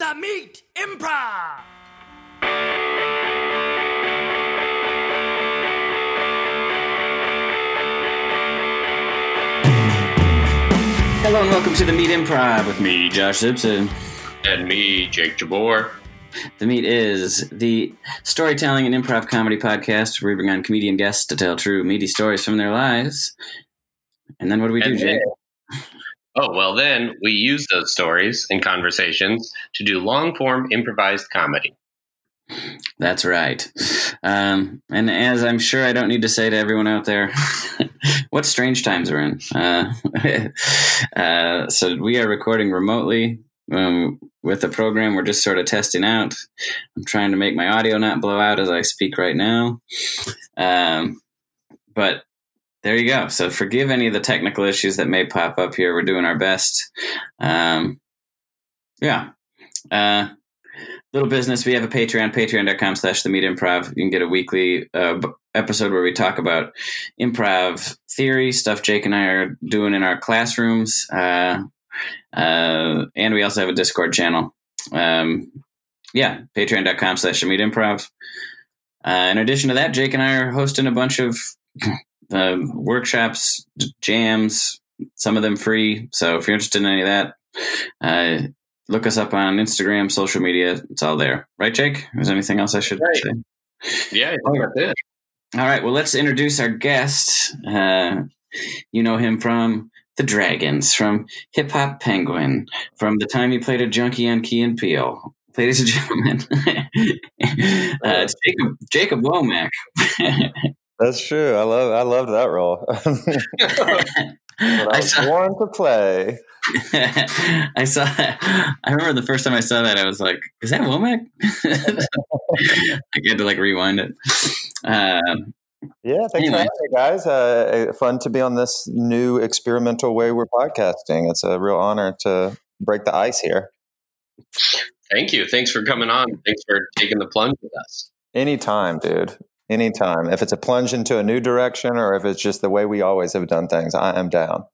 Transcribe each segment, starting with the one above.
The Meat Improv! Hello and welcome to the Meat Improv with me, Josh Simpson. And me, Jake Jabbour. The Meat is the storytelling and improv comedy podcast where we bring on comedian guests to tell true, meaty stories from their lives. And then what do we do, Jake? Oh, well, then we use those stories and conversations to do long form improvised comedy. That's right. Um, and as I'm sure I don't need to say to everyone out there, what strange times we're in. Uh, uh, so we are recording remotely um, with the program we're just sort of testing out. I'm trying to make my audio not blow out as I speak right now. Um, but there you go. So forgive any of the technical issues that may pop up here. We're doing our best. Um, yeah. Uh, little business we have a patreon patreon.com slash the meat improv you can get a weekly uh, episode where we talk about improv theory stuff jake and i are doing in our classrooms uh, uh, and we also have a discord channel um, yeah patreon.com slash the improv uh, in addition to that jake and i are hosting a bunch of uh, workshops jams some of them free so if you're interested in any of that uh, look us up on Instagram, social media. It's all there. Right, Jake? Is there anything else I should Right. say? Yeah, I think that's it. All right. Well, let's introduce our guest. Uh, you know him from The Dragons, from Hip Hop Penguin, from the time he played a junkie on Key and Peele. Ladies and gentlemen, uh, it's Jacob Jacob Womack. That's true. I love I loved that role. but I I was saw, born to play. I saw. I remember the first time I saw that, I was like, "Is that Womack?" I had to like rewind it. Um, Yeah, thanks Anyway. for having me, guys. Uh, fun to be on this new experimental way we're podcasting. It's a real honor to break the ice here. Thank you. Thanks for coming on. Thanks for taking the plunge with us. Anytime, dude. Anytime. If it's a plunge into a new direction or if it's just the way we always have done things, I am down.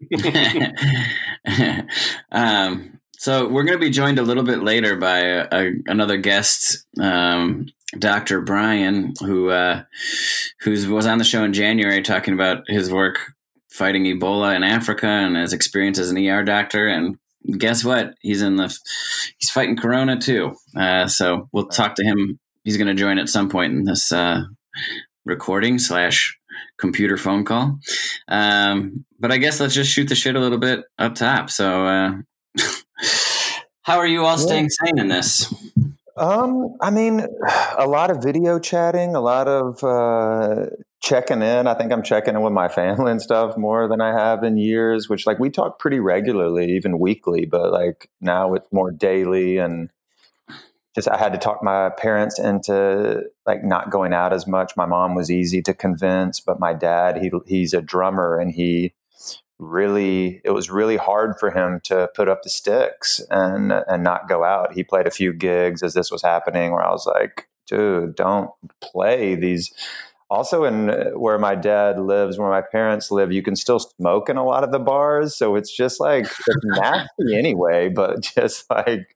um, so we're going to be joined a little bit later by a, a, another guest, um, Dr. Brian, who uh, who's was on the show in January talking about his work fighting Ebola in Africa and his experience as an ER doctor. And guess what? He's in the he's fighting Corona too. Uh, so we'll talk to him. He's going to join at some point in this uh, recording slash computer phone call. Um, but I guess let's just shoot the shit a little bit up top. So, uh, how are you all staying sane in this? Um, I mean, a lot of video chatting, a lot of uh, checking in. I think I'm checking in with my family and stuff more than I have in years. Which, like, we talk pretty regularly, even weekly, but like now it's more daily. And just I had to talk my parents into like not going out as much. My mom was easy to convince, but my dad, he he's a drummer and he really it was really hard for him to put up the sticks and and not go out. He played a few gigs as this was happening where I was like, dude, don't play these also in uh, where my dad lives, where my parents live, you can still smoke in a lot of the bars. So it's just like it's nasty anyway, but just like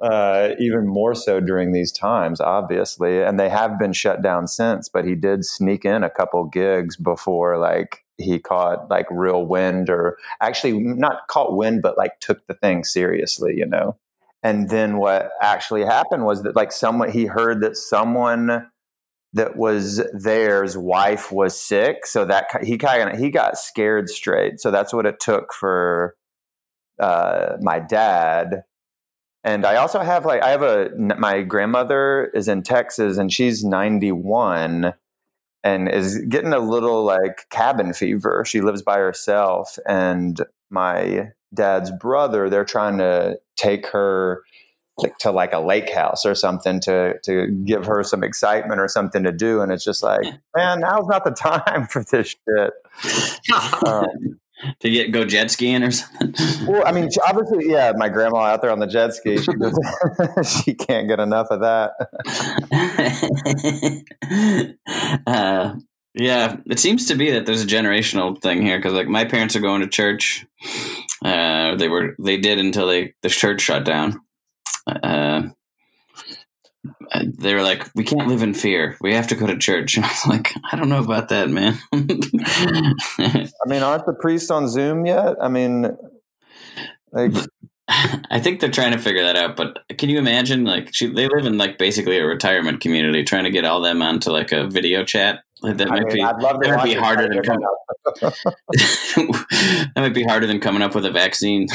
uh, even more so during these times, obviously. And they have been shut down since, but he did sneak in a couple gigs before like he caught like real wind or actually not caught wind, but like took the thing seriously, you know? And then what actually happened was that like someone, he heard that someone that was there's wife was sick. So that he kind of, he got scared straight. So that's what it took for uh, my dad and I also have like I have a my grandmother is in Texas and she's 91 and is getting a little like cabin fever. She lives by herself and my dad's brother they're trying to take her like to like a lake house or something to to give her some excitement or something to do and it's just like man now's not the time for this shit um, to get go jet skiing or something? well, I mean, obviously, yeah, my grandma out there on the jet ski, she, she can't get enough of that. uh, yeah, it seems to be that there's a generational thing here because like my parents are going to church. Uh, they were they did until they the church shut down, uh, they were like, "We can't live in fear. We have to go to church." And I was like, "I don't know about that, man." I mean, aren't the priests on Zoom yet? I mean, like, I think they're trying to figure that out. But can you imagine? Like, she, they live in like basically a retirement community, trying to get all them onto like a video chat. Like, that I might mean, be I'd love that might be harder than coming. that might be harder than coming up with a vaccine.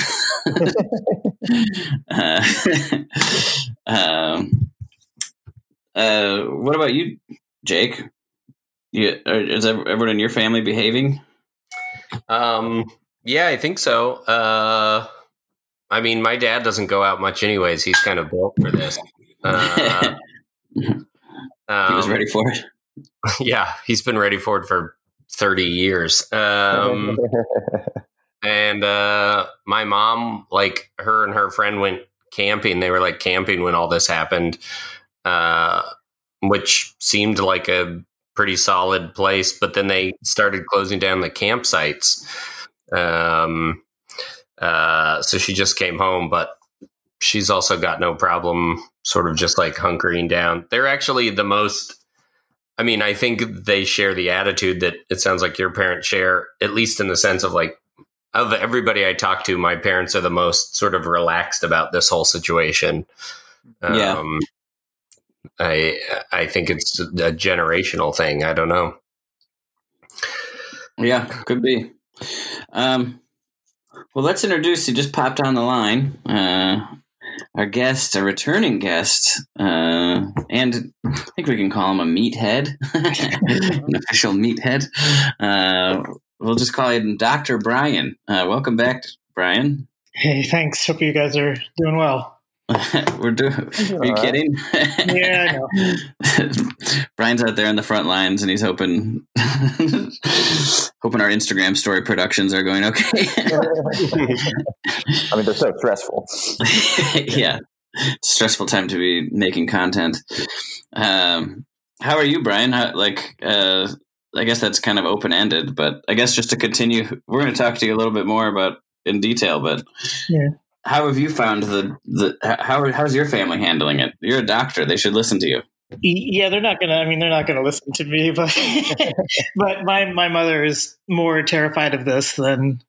uh, um, uh, what about you, Jake? You, is everyone in your family behaving? Um, yeah, I think so. Uh, I mean, my dad doesn't go out much, anyways. He's kind of built for this. Uh, he was um, ready for it. Yeah, he's been ready for it for thirty years. Um, and uh, my mom, like her and her friend, went camping. They were like camping when all this happened, uh, which seemed like a pretty solid place. But then they started closing down the campsites. Um, uh, so she just came home, but she's also got no problem sort of just like hunkering down. They're actually the most. I mean, I think they share the attitude that it sounds like your parents share, at least in the sense of like, of everybody I talk to, my parents are the most sort of relaxed about this whole situation. Yeah. I I think it's a generational thing. I don't know. Yeah, could be. Um, well, let's introduce. He just popped on the line. Uh, our guest, a returning guest, uh, and I think we can call him a meathead, an official meathead. Uh, we'll just call him Doctor Brian. Uh, welcome back, Brian. Hey, thanks. Hope you guys are doing well. We're doing. Are you kidding? Yeah, I know. Brian's out there in the front lines, and he's hoping, hoping our Instagram story productions are going okay. I mean, they're so stressful. yeah, it's a stressful time to be making content. Um, how are you, Brian? How, like, uh, I guess that's kind of open ended, but I guess just to continue, we're going to talk to you a little bit more about in detail. But Yeah. How have you found the the how how's your family handling it? You're a doctor; they should listen to you. Yeah, they're not gonna. I mean, they're not gonna listen to me, but but my my mother is more terrified of this than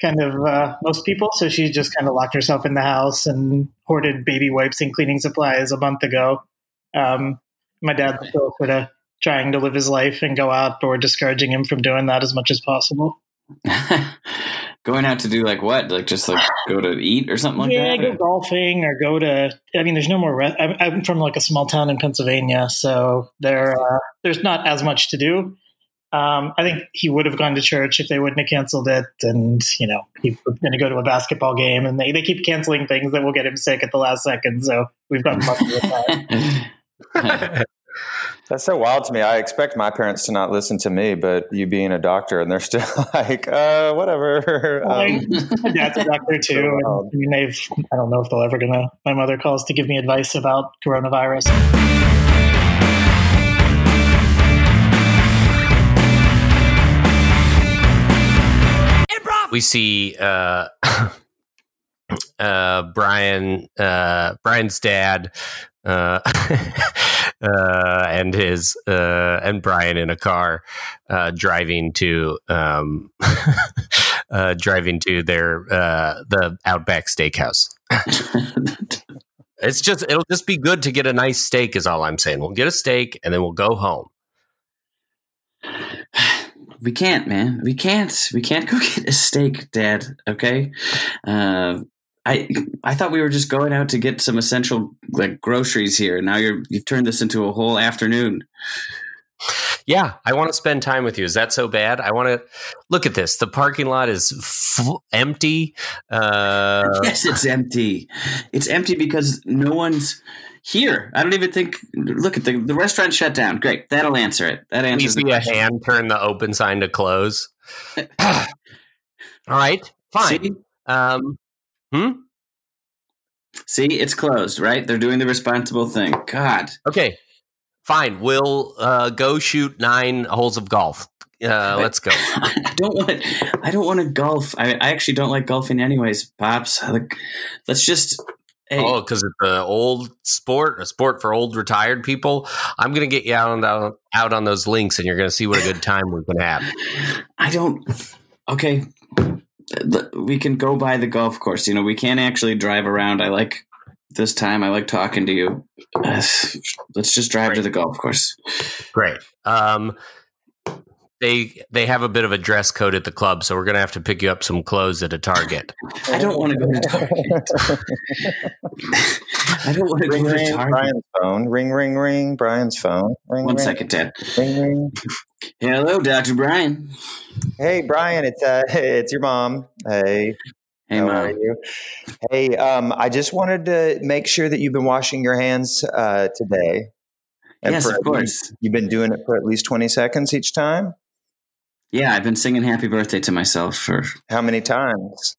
kind of uh, most people. So she just kind of locked herself in the house and hoarded baby wipes and cleaning supplies a month ago. Um, my dad's still sort of trying to live his life and go out, or discouraging him from doing that as much as possible. Going out to do like what? Like just like go to eat or something like yeah, that? Yeah, go golfing or go to. I mean, there's no more. Re- I'm, I'm from like a small town in Pennsylvania, so there uh, there's not as much to do. Um, I think he would have gone to church if they wouldn't have canceled it, and you know he was going to go to a basketball game, and they, they keep canceling things that will get him sick at the last second. So we've gotten lucky with that. That's so wild to me. I expect my parents to not listen to me, but you being a doctor, and they're still like, uh, whatever. Um, my dad's a doctor too, and I mean they've. I don't know if they'll ever gonna. My mother calls to give me advice about coronavirus. Improv! we see uh, uh, Brian, uh, Brian's dad, uh, uh, and his uh, and Brian in a car uh, driving to um, uh, driving to their uh, the Outback Steakhouse. It's just it'll just be good to get a nice steak. Is all I'm saying. We'll get a steak and then we'll go home. we can't, man. We can't. We can't go get a steak, Dad. Okay. I I thought we were just going out to get some essential like groceries here. Now you're you've turned this into a whole afternoon. Yeah, I want to spend time with you. Is that so bad? I want to look at this. The parking lot is f- empty. Uh, yes, it's empty. It's empty because no one's here. I don't even think. Look at the the restaurant shut down. Great, that'll answer it. That answers the see a hand turn the open sign to close. All right, fine. See? Um, hmm? See, it's closed. Right? They're doing the responsible thing. God. Okay, fine. We'll uh, go shoot nine holes of golf. Uh, let's go. I don't want. I don't want to golf. I, I actually don't like golfing, anyways, pops. Like, let's just Hey, Oh, because it's an old sport, a sport for old retired people. I'm going to get you out on out, out on those links, and you're going to see what a good time we can have. I don't. Okay, The- we can go by the golf course. You know, we can't actually drive around. I like this time. I like talking to you. Let's just drive to the golf course. Great. Um, they they have a bit of a dress code at the club, so we're going to have to pick you up some clothes at a Target. I don't want to go to Target. I don't want to ring go to. Target. Brian's phone. Ring ring ring. Brian's phone. Ring One ring. second, Dad. Ring ring. Hello, Doctor Brian. Hey Brian, it's uh, it's your mom. Hey, Hey, how are mom. you? Hey, um, I just wanted to make sure that you've been washing your hands uh, today. And Yes, of at least- course. You've been doing it for at least twenty seconds each time. Yeah, I've been singing "Happy Birthday" to myself for. How many times?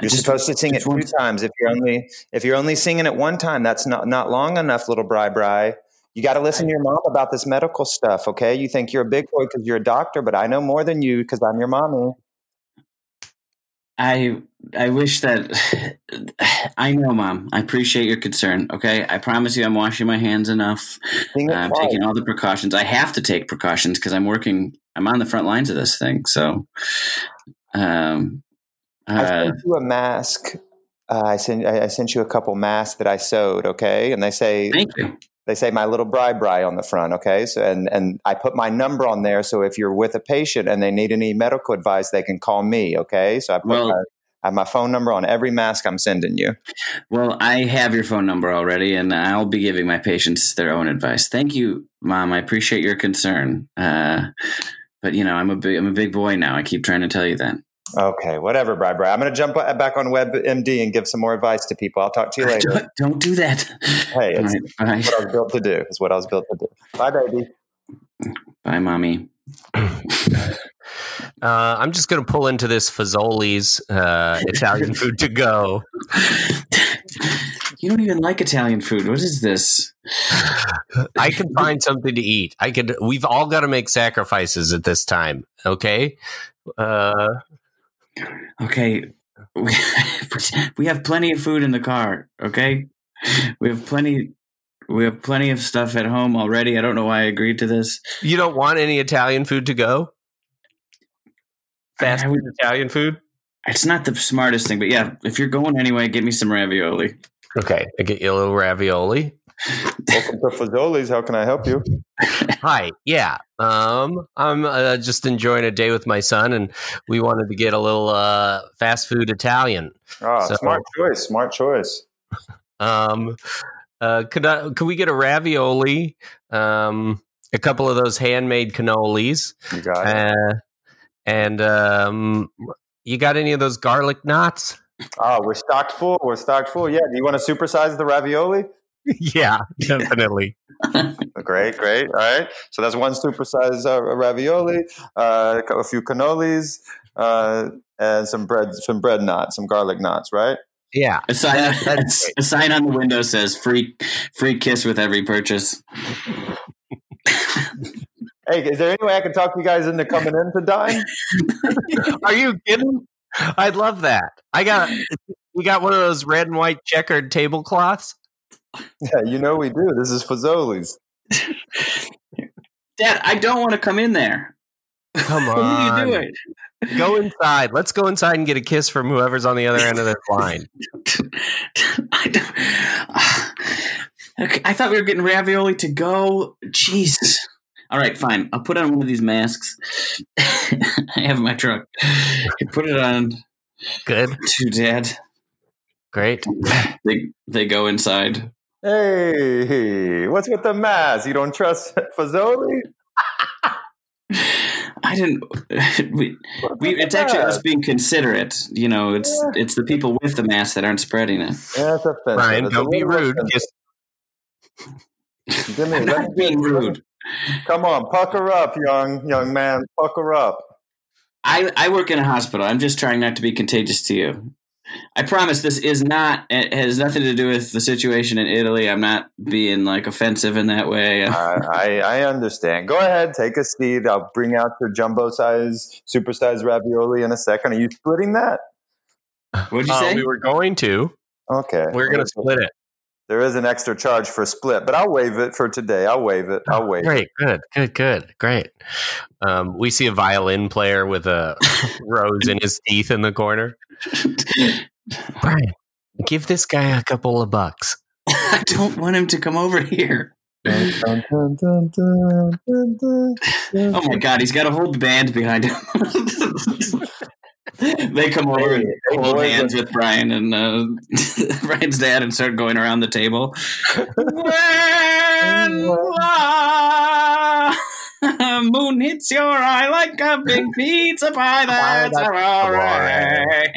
You're just- supposed to sing it two once. times. If you're only if you're only singing it one time, that's not not long enough, little Bri Bri. You got to listen to your mom about this medical stuff, okay? You think you're a big boy because you're a doctor, but I know more than you because I'm your mommy. I I wish that I know, Mom. I appreciate your concern. Okay, I promise you, I'm washing my hands enough. I'm twice. taking all the precautions. I have to take precautions because I'm working. I'm on the front lines of this thing. So, um, I uh, sent you a mask. Uh, I sent I I sent you a couple masks that I sewed. Okay, and they say thank you. They say my little Bri Bri on the front. Okay, so and and I put my number on there. So if you're with a patient and they need any medical advice, they can call me. Okay, so I put Well- my, I have my phone number on every mask I'm sending you. Well, I have your phone number already, and I'll be giving my patients their own advice. Thank you, Mom. I appreciate your concern. Uh, but you know, I'm a big, I'm a big boy now. I keep trying to tell you that. Okay, whatever, Bri Bri. I'm going to jump back on WebMD and give some more advice to people. I'll talk to you later. Don't, don't do that. Hey, All it's right, bye. what I was built to do. It's what I was built to do. Bye, baby. Bye, mommy. Uh, I'm just going to pull into this Fazoli's uh, Italian food to go. You don't even like Italian food. What is this? I can find something to eat. I could. We've all got to make sacrifices at this time. Okay. Uh, Okay, we, we have plenty of food in the car. Okay, we have plenty. We have plenty of stuff at home already. I don't know why I agreed to this. you don't want any Italian food to go? Fast I food would- Italian food. It's not the smartest thing, but yeah, if you're going anyway, get me some ravioli. Okay, I get you a little ravioli. Welcome to Fazoli's. How can I help you? Hi, yeah. Um, I'm uh, just enjoying a day with my son, and we wanted to get a little uh, fast food Italian. Ah, So- smart choice. Smart choice. Um, uh, could I, could we get a ravioli? Um, a couple of those handmade cannolis, You got it. uh, and um, you got any of those garlic knots? Oh, we're stocked full. We're stocked full. Yeah. Do you want to supersize the ravioli? yeah, definitely. Great, great. All right. So that's one supersized uh, ravioli, uh, a few cannolis, uh, and some bread, some bread knots, some garlic knots. Right. Yeah, A sign, That- a sign on the window says "free, free kiss with every purchase." Hey, is there any way I can talk you guys into coming in to dine? Are you kidding? I'd love that. I got we got one of those red and white checkered tablecloths. Yeah, you know we do. This is Fazoli's. Dad, I don't want to come in there. Come What are on, you doing? go inside. Let's go inside and get a kiss from whoever's on the other end of this line. I, don't, okay, I thought we were getting ravioli to go. Jeez. All right, fine. I'll put on one of these masks. I have my truck. I put it on Good, to Dad. great. They they go inside. Hey, what's with the mask? You don't trust Fazoli? I didn't. We, we, it's actually us being considerate. You know, it's it's the people with the mask that aren't spreading it. Yeah, that's offensive. Brian, It's don't be rude. offensive. Just Give me, I'm not being let me- rude. Come on, pucker up, young young man. Pucker up. I, I work in a hospital. I'm just trying not to be contagious to you. I promise this is not. It has nothing to do with the situation in Italy. I'm not being like offensive in that way. I, I, I understand. Go ahead, take a seat. I'll bring out your jumbo size, super size ravioli in a second. Are you splitting that? What'd you uh, say? we were going to. Okay. We're gonna split it. There is an extra charge for split, but I'll waive it for today. I'll waive it. I'll waive it. Great, good, good, good, great. Um, we see a violin player with a rose in his teeth in the corner. Brian, give this guy a couple of bucks. I don't want him to come over here. Dun, dun, dun, dun, dun, dun, dun, dun. Oh my god, he's got a whole band behind him. they come over and hold hands with Brian and uh, Brian's dad and start going around the table. when the moon hits your eye like a big pizza pie, that's that's alright.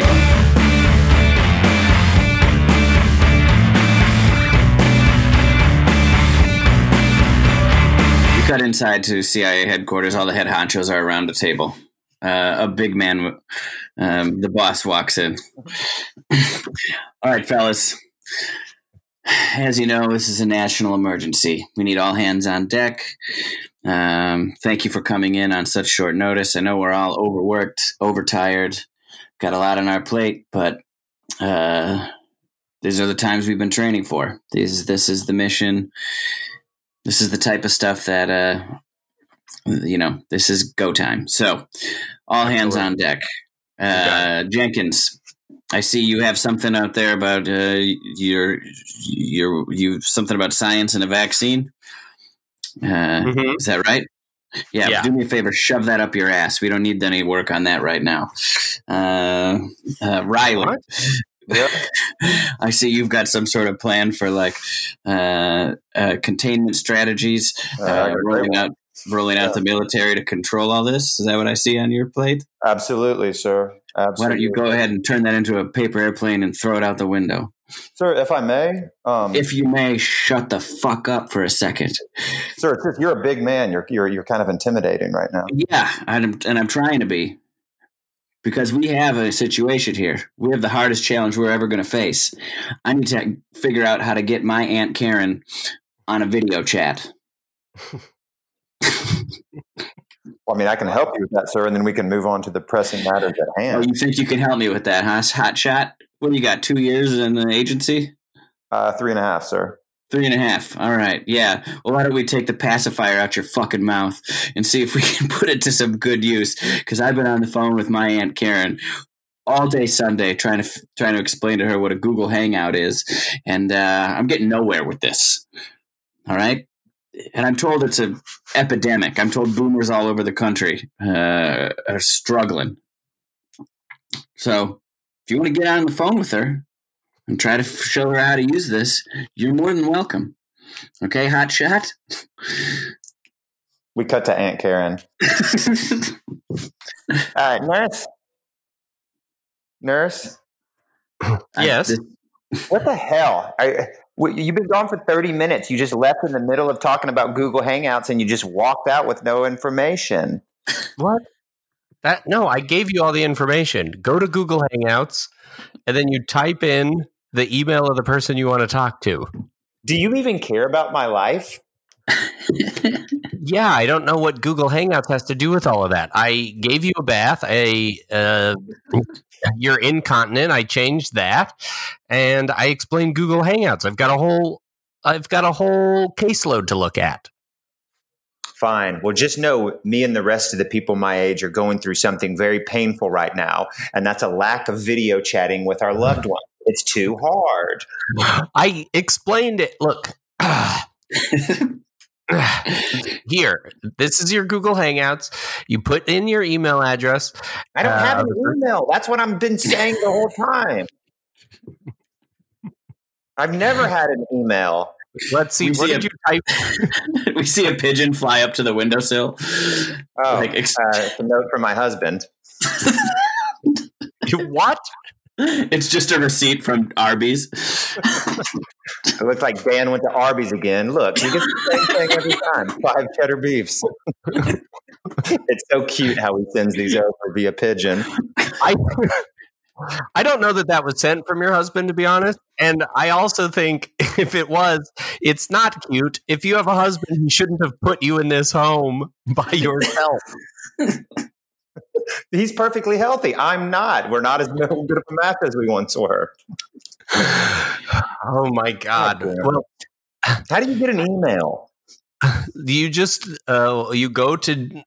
We cut inside to CIA headquarters. All the head honchos are around the table. Uh, a big man, um, the boss, walks in. all right, fellas. As you know, this is a national emergency. We need all hands on deck. Um, thank you for coming in on such short notice. I know we're all overworked, overtired, got a lot on our plate, but uh, these are the times we've been training for. These, this is the mission. This is the type of stuff that, uh, you know, this is go time. So, all hands on deck. Uh, Jenkins, I see you have something out there about uh, your your you something about science and a vaccine. Uh, Mhm. Is that right? Yeah, Yeah. Do me a favor, shove that up your ass. We don't need any work on that right now. Uh, uh, Riley. I see you've got some sort of plan for like uh, uh, containment strategies, Uh, uh, I got a great rolling out rolling out the military to control all this. Is that what I see on your plate? Absolutely, sir. Absolutely. Why don't you go ahead and turn that into a paper airplane and throw it out the window? Sir, if I may, um, If you may, shut the fuck up for a second. sir, just- you're a big man. You're, you're, you're kind of intimidating right now. Yeah, and, and I'm trying to be. Because we have a situation here. We have the hardest challenge we're ever going to face. I need to figure out how to get my Aunt Karen on a video chat. Well, I mean, I can help you with that, sir, and then we can move on to the pressing matters at hand. Oh, you think you can help me with that, huh? Hot shot? What do you got? Two years in the agency? Uh, three and a half, sir. Three and a half. All right. Yeah. Well, why don't we take the pacifier out your fucking mouth and see if we can put it to some good use? Because I've been on the phone with my aunt Karen all day Sunday trying to trying to explain to her what a Google Hangout is, and uh, I'm getting nowhere with this. All right. And I'm told it's an epidemic. I'm told boomers all over the country uh, are struggling. So, if you want to get on the phone with her and try to show her how to use this, you're more than welcome. Okay, hot shot. We cut to Aunt Karen. All right, nurse. Nurse, Yes. this- what the hell? I, w- you've been gone for 30 minutes. You just left in the middle of talking about Google Hangouts and you just walked out with no information. What? That no, I gave you all the information. Go to Google Hangouts, and then you type in the email of the person you want to talk to. Do you even care about my life? Yeah, I don't know what Google Hangouts has to do with all of that. I gave you a bath. A uh, you're incontinent. I changed that, and I explained Google Hangouts. I've got a whole I've got a whole caseload to look at. Fine. Well, just know me and the rest of the people my age are going through something very painful right now, and that's a lack of video chatting with our loved ones. It's too hard. I explained it. Look. Here, this is your Google Hangouts. You put in your email address. I don't have Uh, an email. That's what I've been saying the whole time. I've never had an email. Let's see. We What see did a- you type? we see a pigeon fly up to the windowsill. Oh, Like, ex- uh, it's a note from my husband. what? It's just a receipt from Arby's. It looks like Dan went to Arby's again. Look, he gets the same thing every time. Five cheddar beefs. it's so cute how he sends these over via pigeon. I I don't know that that was sent from your husband, to be honest. And I also think if it was, it's not cute. If you have a husband, he shouldn't have put you in this home by yourself. He's perfectly healthy. I'm not. We're not as good of a match as we once were. oh my god. Oh, well, how do you get an email? You just uh, you go to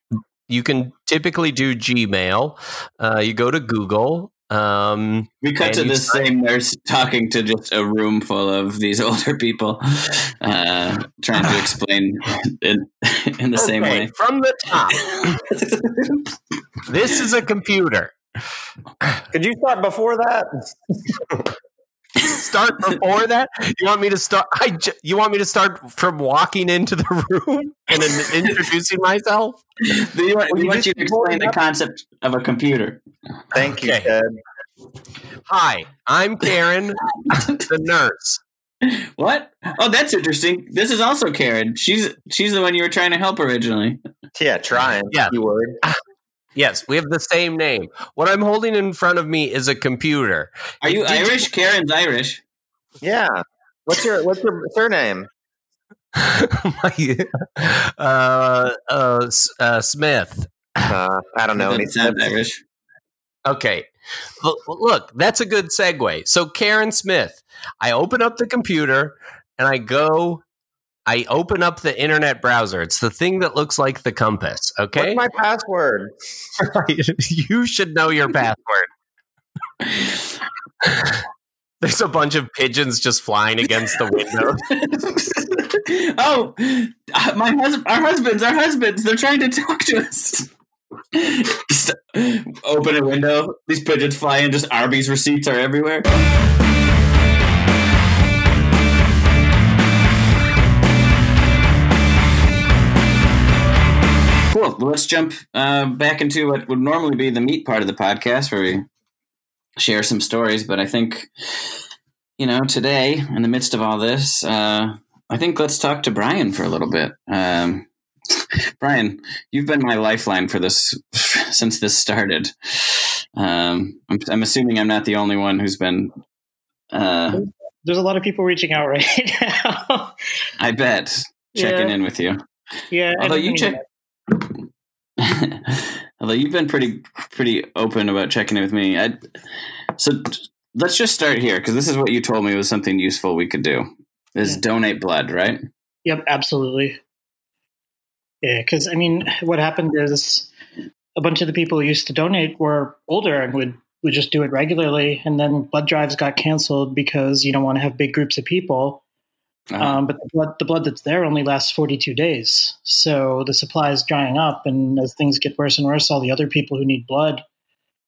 you can typically do Gmail. Uh, you go to Google. Um, we cut to the same nurse talking to just a room full of these older people, uh, trying to explain in, in the okay, same way. From the top, this is a computer. Could you start before that? start before that? You want me to start? I j- you want me to start from walking into the room and then introducing myself? Do you want, well, you want you to explain the concept of a computer? Thank you, Ted. Hi, I'm Karen, the nurse. What? Oh, that's interesting. This is also Karen. She's she's the one you were trying to help originally. Yeah, trying. Yeah. Keyword. Yes, we have the same name. What I'm holding in front of me is a computer. Are you Did Irish? You- Karen's Irish. Yeah. What's your What's your surname? My, uh, uh, uh, Smith. Uh, I don't know. Any Irish. Okay. Look, that's a good segue. So, Karen Smith, I open up the computer and I go I open up the internet browser. It's the thing that looks like the compass. Okay. What's my password? you should know your password. There's a bunch of pigeons just flying against the window. oh, uh, my husband, our husbands, our husbands, they're trying to talk to us. just open a window. These pigeons fly in. Just Arby's receipts are everywhere. Cool. Well, let's jump uh, back into what would normally be the meat part of the podcast where we share some stories. But I think, you know, today, in the midst of all this, uh, I think let's talk to Brian for a little bit. Um, Brian, you've been my lifeline for this since this started. Um, I'm, I'm, assuming I'm not the only one who's been. Uh, There's a lot of people reaching out right now. I bet checking yeah. in with you. Yeah. Although you check, Although you've been pretty pretty open about checking in with me, I, so let's just start here because this is what you told me was something useful we could do. Is yeah. donate blood, right? Yep, absolutely. Yeah, because I mean, what happened is a bunch of the people who used to donate were older and would would just do it regularly, and then blood drives got canceled because you don't want to have big groups of people. Uh-huh. Um, but the blood, the blood that's there only lasts 42 days. So the supply is drying up. And as things get worse and worse, all the other people who need blood,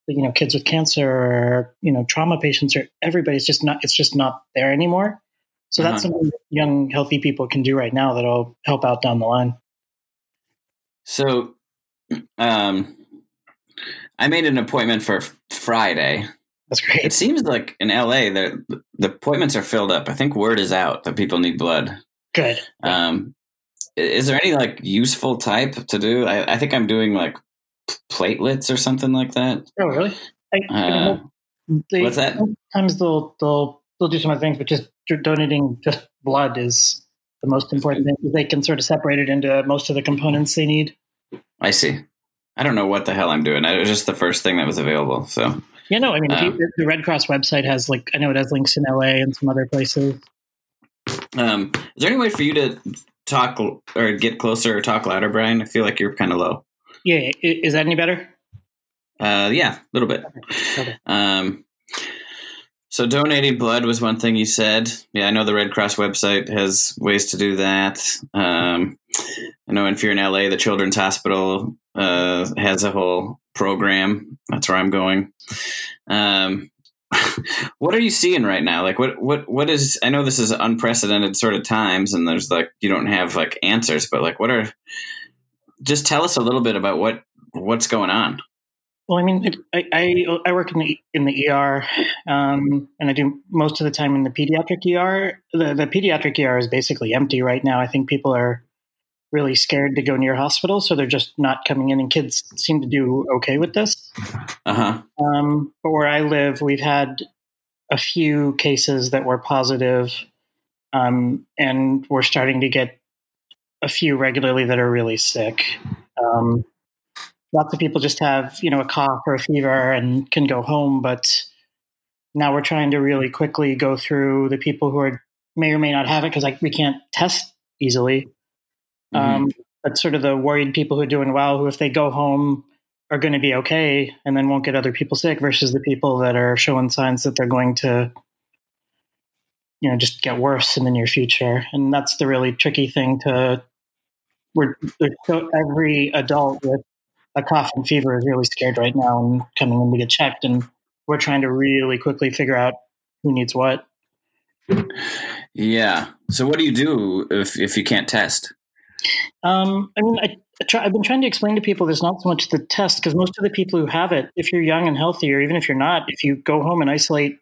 you know, kids with cancer or, you know, trauma patients or everybody's just not, it's just not there anymore. So uh-huh. that's something that young, healthy people can do right now that'll help out down the line. So, um, I made an appointment for Friday that's great. It seems like in LA, the the appointments are filled up. I think word is out that people need blood. Good. Um, is there any like useful type to do? I, I think I'm doing like platelets or something like that. Oh, really? I, uh, they, what's that? Sometimes they'll they'll they'll do some other things, but just donating just blood is the most important thing. They can sort of separate it into most of the components they need. I see. I don't know what the hell I'm doing. It was just the first thing that was available. So yeah, no, I mean, um, you, the Red Cross website has like I know it has links in LA and some other places. Um, is there any way for you to talk or get closer or talk louder, Brian? I feel like you're kind of low. Yeah, is that any better? Uh, yeah, a little bit. Okay. Um, so donating blood was one thing you said. Yeah, I know the Red Cross website has ways to do that. Um, I know if you're in LA, the Children's Hospital uh, has a whole program. That's where I'm going. Um, what are you seeing right now? Like, what, what, what is? I know this is unprecedented sort of times, and there's like you don't have like answers, but like, what are? Just tell us a little bit about what what's going on. Well, I mean, it, I, I, I work in the in the ER, um, and I do most of the time in the pediatric ER. The, the pediatric ER is basically empty right now. I think people are really scared to go near hospitals, so they're just not coming in. And kids seem to do okay with this. Uh-huh. Um, but where I live, we've had a few cases that were positive, um, and we're starting to get a few regularly that are really sick. Um, lots of people just have you know a cough or a fever and can go home, but now we're trying to really quickly go through the people who are may or may not have it because like we can't test easily. Mhm. Um, but sort of the worried people who are doing well, who if they go home are going to be okay and then won't get other people sick, versus the people that are showing signs that they're going to, you know, just get worse in the near future. And that's the really tricky thing to. We're so every adult with a cough and fever is really scared right now and coming in to get checked, and we're trying to really quickly figure out who needs what. Yeah. So what do you do if if you can't test? Um, I mean, I, I try, I've been trying to explain to people there's not so much the test because most of the people who have it, if you're young and healthy, or even if you're not, if you go home and isolate,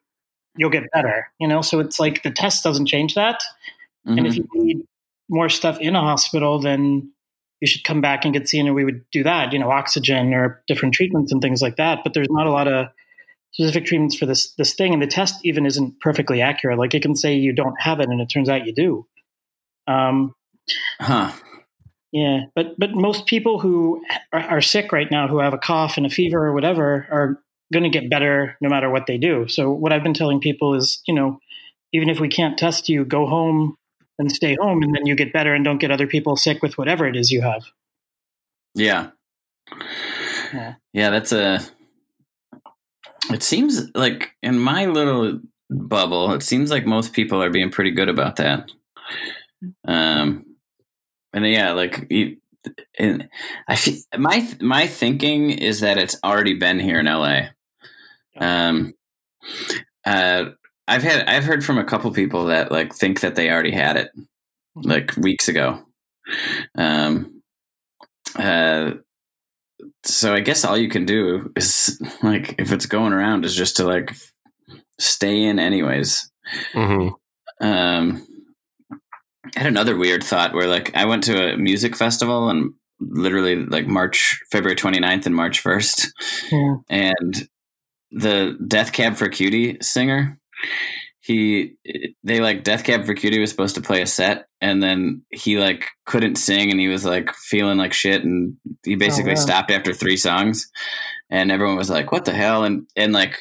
you'll get better. You know, so it's like the test doesn't change that. And if Mhm. you need more stuff in a hospital, then you should come back and get seen, and we would do that. You know, oxygen or different treatments and things like that. But there's not a lot of specific treatments for this this thing, and the test even isn't perfectly accurate. Like it can say you don't have it, and it turns out you do. Um, Huh. yeah, but but most people who are, are sick right now, who have a cough and a fever or whatever, are going to get better no matter what they do. So what I've been telling people is, you know, even if we can't test you, go home and stay home, and then you get better and don't get other people sick with whatever it is you have. Yeah. Yeah. Yeah, that's a. It seems like in my little bubble, it seems like most people are being pretty good about that. Um, and yeah, like you, and I feel my my thinking is that it's already been here in LA. Um, uh, I've had I've heard from a couple people that like think that they already had it like weeks ago. Um, uh, so I guess all you can do is like if it's going around is just to like stay in anyways. Mhm. Um, I had another weird thought where like I went to a music festival and literally like March February 29th and March 1st Yeah. and the Death Cab for Cutie singer he they like Death Cab for Cutie was supposed to play a set and then he like couldn't sing and he was like feeling like shit and he oh, basically wow. stopped after three songs and everyone was like what the hell and and like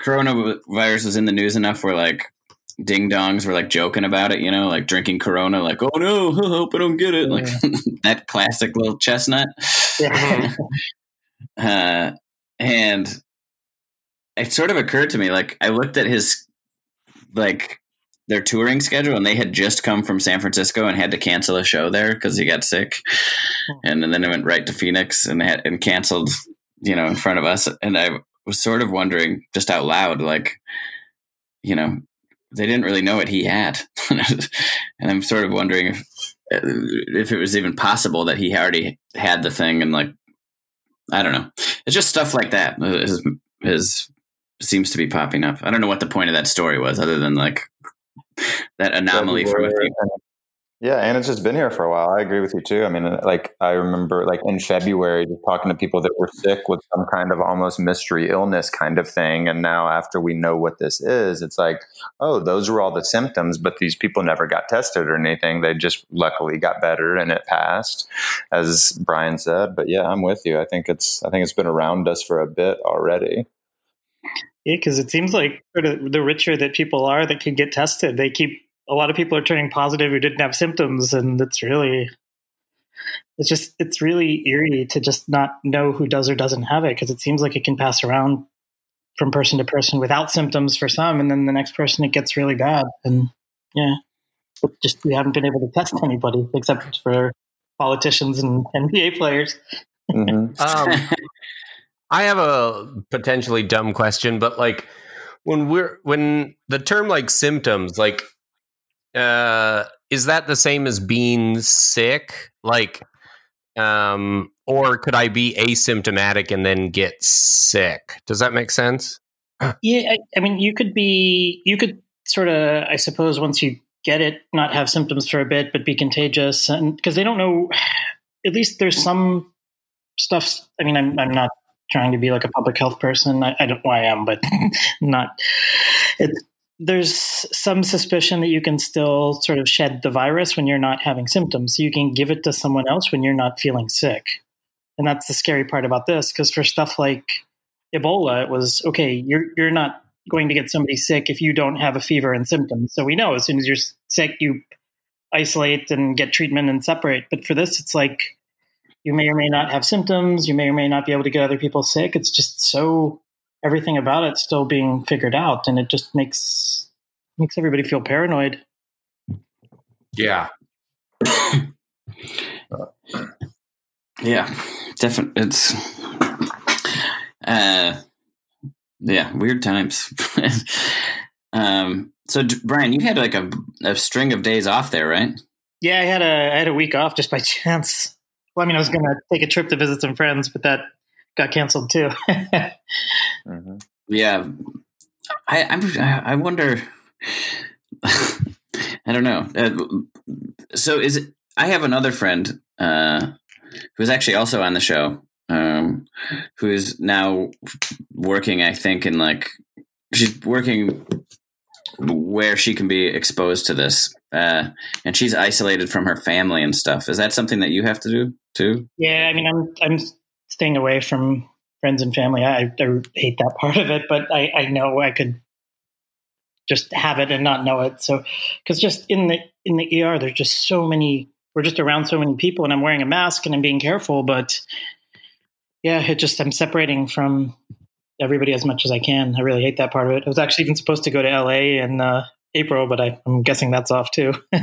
coronavirus was in the news enough where like ding dongs were like joking about it you know like drinking corona like oh no I hope I don't get it like that classic little chestnut. Uh, and it sort of occurred to me like I looked at his like their touring schedule and they had just come from San Francisco and had to cancel a show there because he got sick. And, then they went right to Phoenix and had and canceled you know in front of us. And I was sort of wondering just out loud like you know they didn't really know what he had and I'm sort of wondering if if it was even possible that he already had the thing and like I don't know. It's just stuff like that is, is seems to be popping up. I don't know what the point of that story was, other than like that anomaly from a few. Yeah, and it's just been here for a while. I agree with you too. I mean, like I remember, like in February, just talking to people that were sick with some kind of almost mystery illness kind of thing, and now after we know what this is, it's like, oh, those were all the symptoms, but these people never got tested or anything. They just luckily got better and it passed, as Brian said. But yeah, I'm with you. I think it's I think it's been around us for a bit already. Yeah, because it seems like the richer that people are that can get tested, they keep a lot of people are turning positive who didn't have symptoms, and it's really, it's just it's really eerie to just not know who does or doesn't have it because it seems like it can pass around from person to person without symptoms for some, and then the next person it gets really bad, and yeah, but just we haven't been able to test anybody except for politicians and NBA players. hmm Um, I have a potentially dumb question, but like when we're when the term like symptoms, like uh is that the same as being sick? Like um or could I be asymptomatic and then get sick? Does that make sense? Yeah, I, I mean, you could be, you could sort of, I suppose, once you get it, not have symptoms for a bit, but be contagious, and because they don't know. At least there's some stuff. I mean, I'm I'm not trying to be like a public health person. I, I don't. know Well, I am, but not. It, there's some suspicion that you can still sort of shed the virus when you're not having symptoms. So you can give it to someone else when you're not feeling sick. and that's the scary part about this because for stuff like Ebola, it was okay. You're you're not going to get somebody sick if you don't have a fever and symptoms. So we know as soon as you're sick, you isolate and get treatment and separate. But for this, it's like you may or may not have symptoms. You may or may not be able to get other people sick. It's just so everything about it still being figured out, and it just makes makes everybody feel paranoid. Yeah. Yeah, definitely. It's uh, yeah, weird times. um, so D- Brian, you had like a, a string of days off there, right? Yeah, I had a I had a week off just by chance. Well, I mean, I was going to take a trip to visit some friends, but that got canceled too. hmm Yeah, I I'm, I wonder. I don't know. Uh, so is it? I have another friend uh, who's actually also on the show, um, who's now working. I think in like she's working where she can be exposed to this, uh, and she's isolated from her family and stuff. Is that something that you have to do too? yeah, I mean, I'm I'm staying away from friends and family. I, I hate that part of it, but I, I know I could just have it and not know it. So, because just in the in the ER, there's just so many. We're just around so many people, and I'm wearing a mask and I'm being careful, but yeah, it just I'm separating from everybody as much as I can. I really hate that part of it. I was actually even supposed to go to LA in uh, April, but I, I'm guessing that's off too.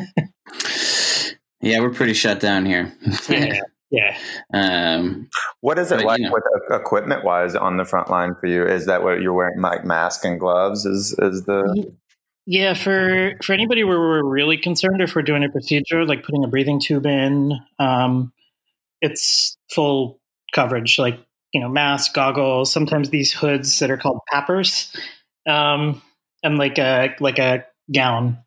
Yeah, we're pretty shut down here. yeah, yeah. um, What is it But, like you know. with equipment wise on the front line for you? Is that what you're wearing, like mask and gloves? Is is the Yeah, for for anybody where we're really concerned if we're doing a procedure like putting a breathing tube in, um, it's full coverage, like you know, mask, goggles, sometimes these hoods that are called PAPRs, um, and like a like a gown.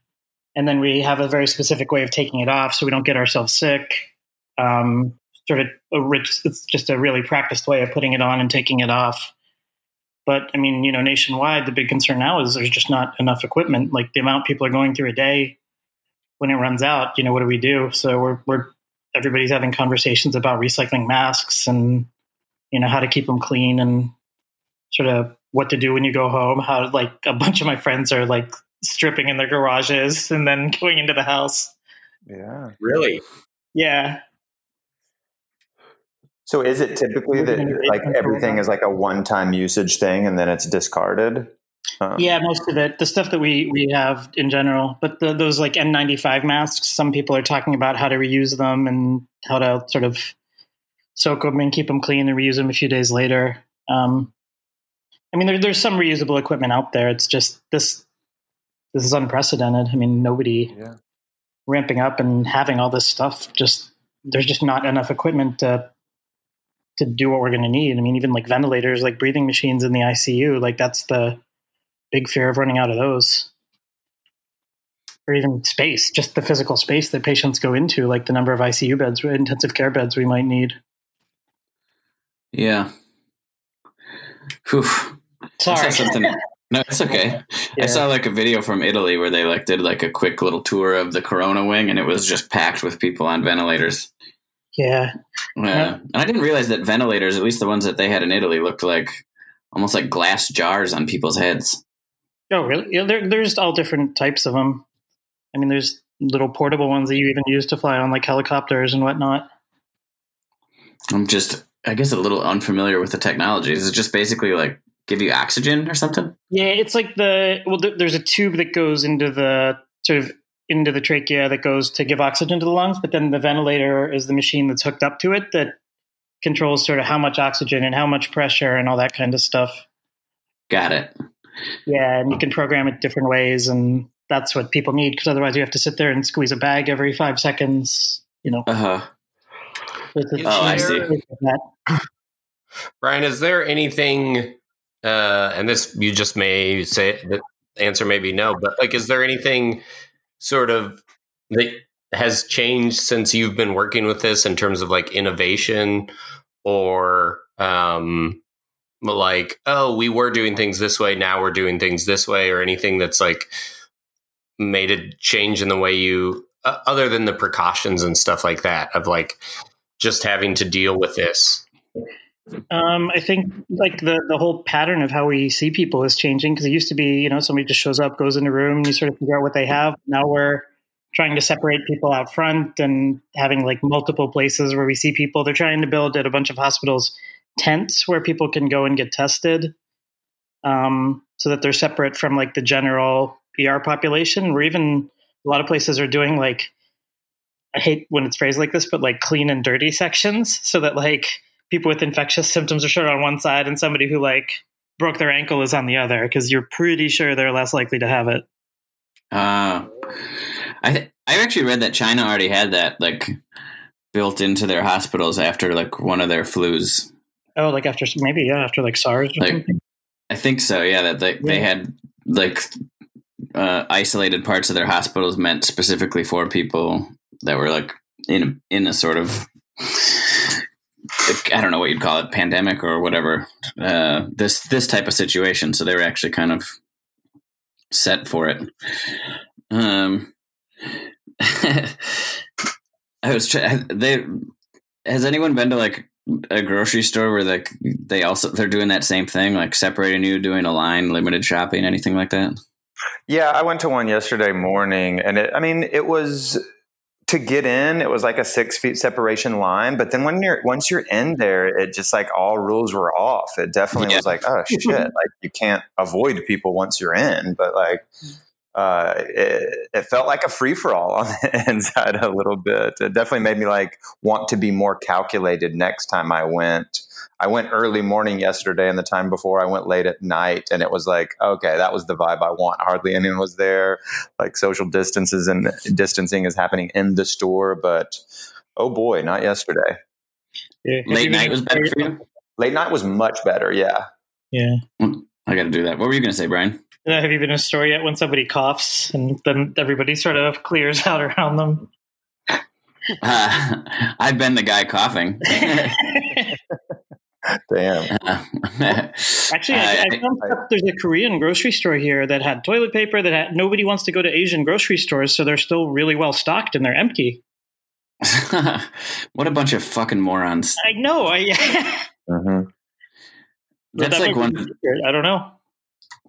And then we have a very specific way of taking it off so we don't get ourselves sick. Um, sort of a rich, it's just a really practiced way of putting it on and taking it off. But I mean, you know, nationwide, the big concern now is there's just not enough equipment. Like the amount people are going through a day, when it runs out, you know, what do we do? So we're we're everybody's having conversations about recycling masks and you know how to keep them clean and sort of what to do when you go home. How like a bunch of my friends are like stripping in their garages and then going into the house. yeah? Really? Yeah, So is it typically that like everything is like a one time usage thing and then it's discarded? Um, Yeah, most of it. The stuff that we we have in general, but the, those like N95 masks, some people are talking about how to reuse them and how to sort of soak them and keep them clean and reuse them a few days later. Um, I mean, there, there's some reusable equipment out there. It's just this this is unprecedented. I mean, nobody Yeah. ramping up and having all this stuff. Just there's just not enough equipment to to do what we're going to need. I mean, even like ventilators, like breathing machines in the ICU, like that's the big fear of running out of those. Or even space, just the physical space that patients go into, like the number of ICU beds, intensive care beds we might need. yeah. Whew. Sorry. something. No, it's okay. Yeah. I saw like a video from Italy where they like did like a quick little tour of the Corona wing, and it was just packed with people on ventilators. Yeah. Yeah. and I didn't realize that ventilators, at least the ones that they had in Italy, looked like almost like glass jars on people's heads. Oh, really? Yeah, there, there's all different types of them. I mean, there's little portable ones that you even use to fly on like helicopters and whatnot. I'm just, I guess, a little unfamiliar with the technology. Is it just basically like give you oxygen or something? Yeah, it's like the well, there, there's a tube that goes into the sort of into the trachea that goes to give oxygen to the lungs, but then the ventilator is the machine that's hooked up to it that controls sort of how much oxygen and how much pressure and all that kind of stuff. Got it. Yeah, and you can program it different ways, and that's what people need because otherwise you have to sit there and squeeze a bag every five seconds. You know. Uh huh. Oh, I see. Brian, is there anything, uh, and this you just may say the answer may be no, but like, is there anything sort of that has changed since you've been working with this in terms of like innovation or, um, like, oh, we were doing things this way, now we're doing things this way, or anything that's like made a change in the way you, uh, other than the precautions and stuff like that, of like just having to deal with this? Um, I think like the the whole pattern of how we see people is changing because it used to be you know somebody just shows up, goes in a room, and you sort of figure out what they have. Now we're trying to separate people out front and having like multiple places where we see people. They're trying to build at a bunch of hospitals tents where people can go and get tested, um, so that they're separate from like the general ER population. Or even a lot of places are doing like I hate when it's phrased like this, but like clean and dirty sections, so that like people with infectious symptoms are of on one side and somebody who like broke their ankle is on the other because you're pretty sure they're less likely to have it. Uh, I th- I actually read that China already had that like built into their hospitals after like one of their flus. Oh, like after maybe yeah, after like SARS or Like- something. I think so. Yeah, that they, they had like uh, isolated parts of their hospitals meant specifically for people that were like in a, in a sort of I don't know what you'd call it, pandemic or whatever. Uh, this this type of situation. So they were actually kind of set for it. Um, I was trying. They has anyone been to like a grocery store where like they also they're doing that same thing, like separating you, doing a line, limited shopping, anything like that? Yeah, I went to one yesterday morning, and it, I mean, it was to get in. It was like a six feet separation line, but then when you're once you're in there, it just like all rules were off. It definitely Yeah. was like, oh shit, like you can't avoid people once you're in, but like. Uh, it, it felt like a free for all on the inside a little bit. It definitely made me like want to be more calculated next time I went. I went early morning yesterday, and the time before I went late at night, and it was like, okay, that was the vibe I want. Hardly anyone was there. Like social distances and distancing is happening in the store, but oh boy, not yesterday. Yeah. Late night was better for you. Late night was much better. Yeah. Yeah. I got to do that. What were you going to say, Brian? Uh, have you been in a store yet when somebody coughs and then everybody sort of clears out around them? Uh, I've been the guy coughing. Damn. Actually, I, I found stuff, there's a Korean grocery store here that had toilet paper that had, nobody wants to go to Asian grocery stores, so they're still really well stocked and they're empty. what a bunch of fucking morons. I know. I hmm That's that like one. be. I don't know.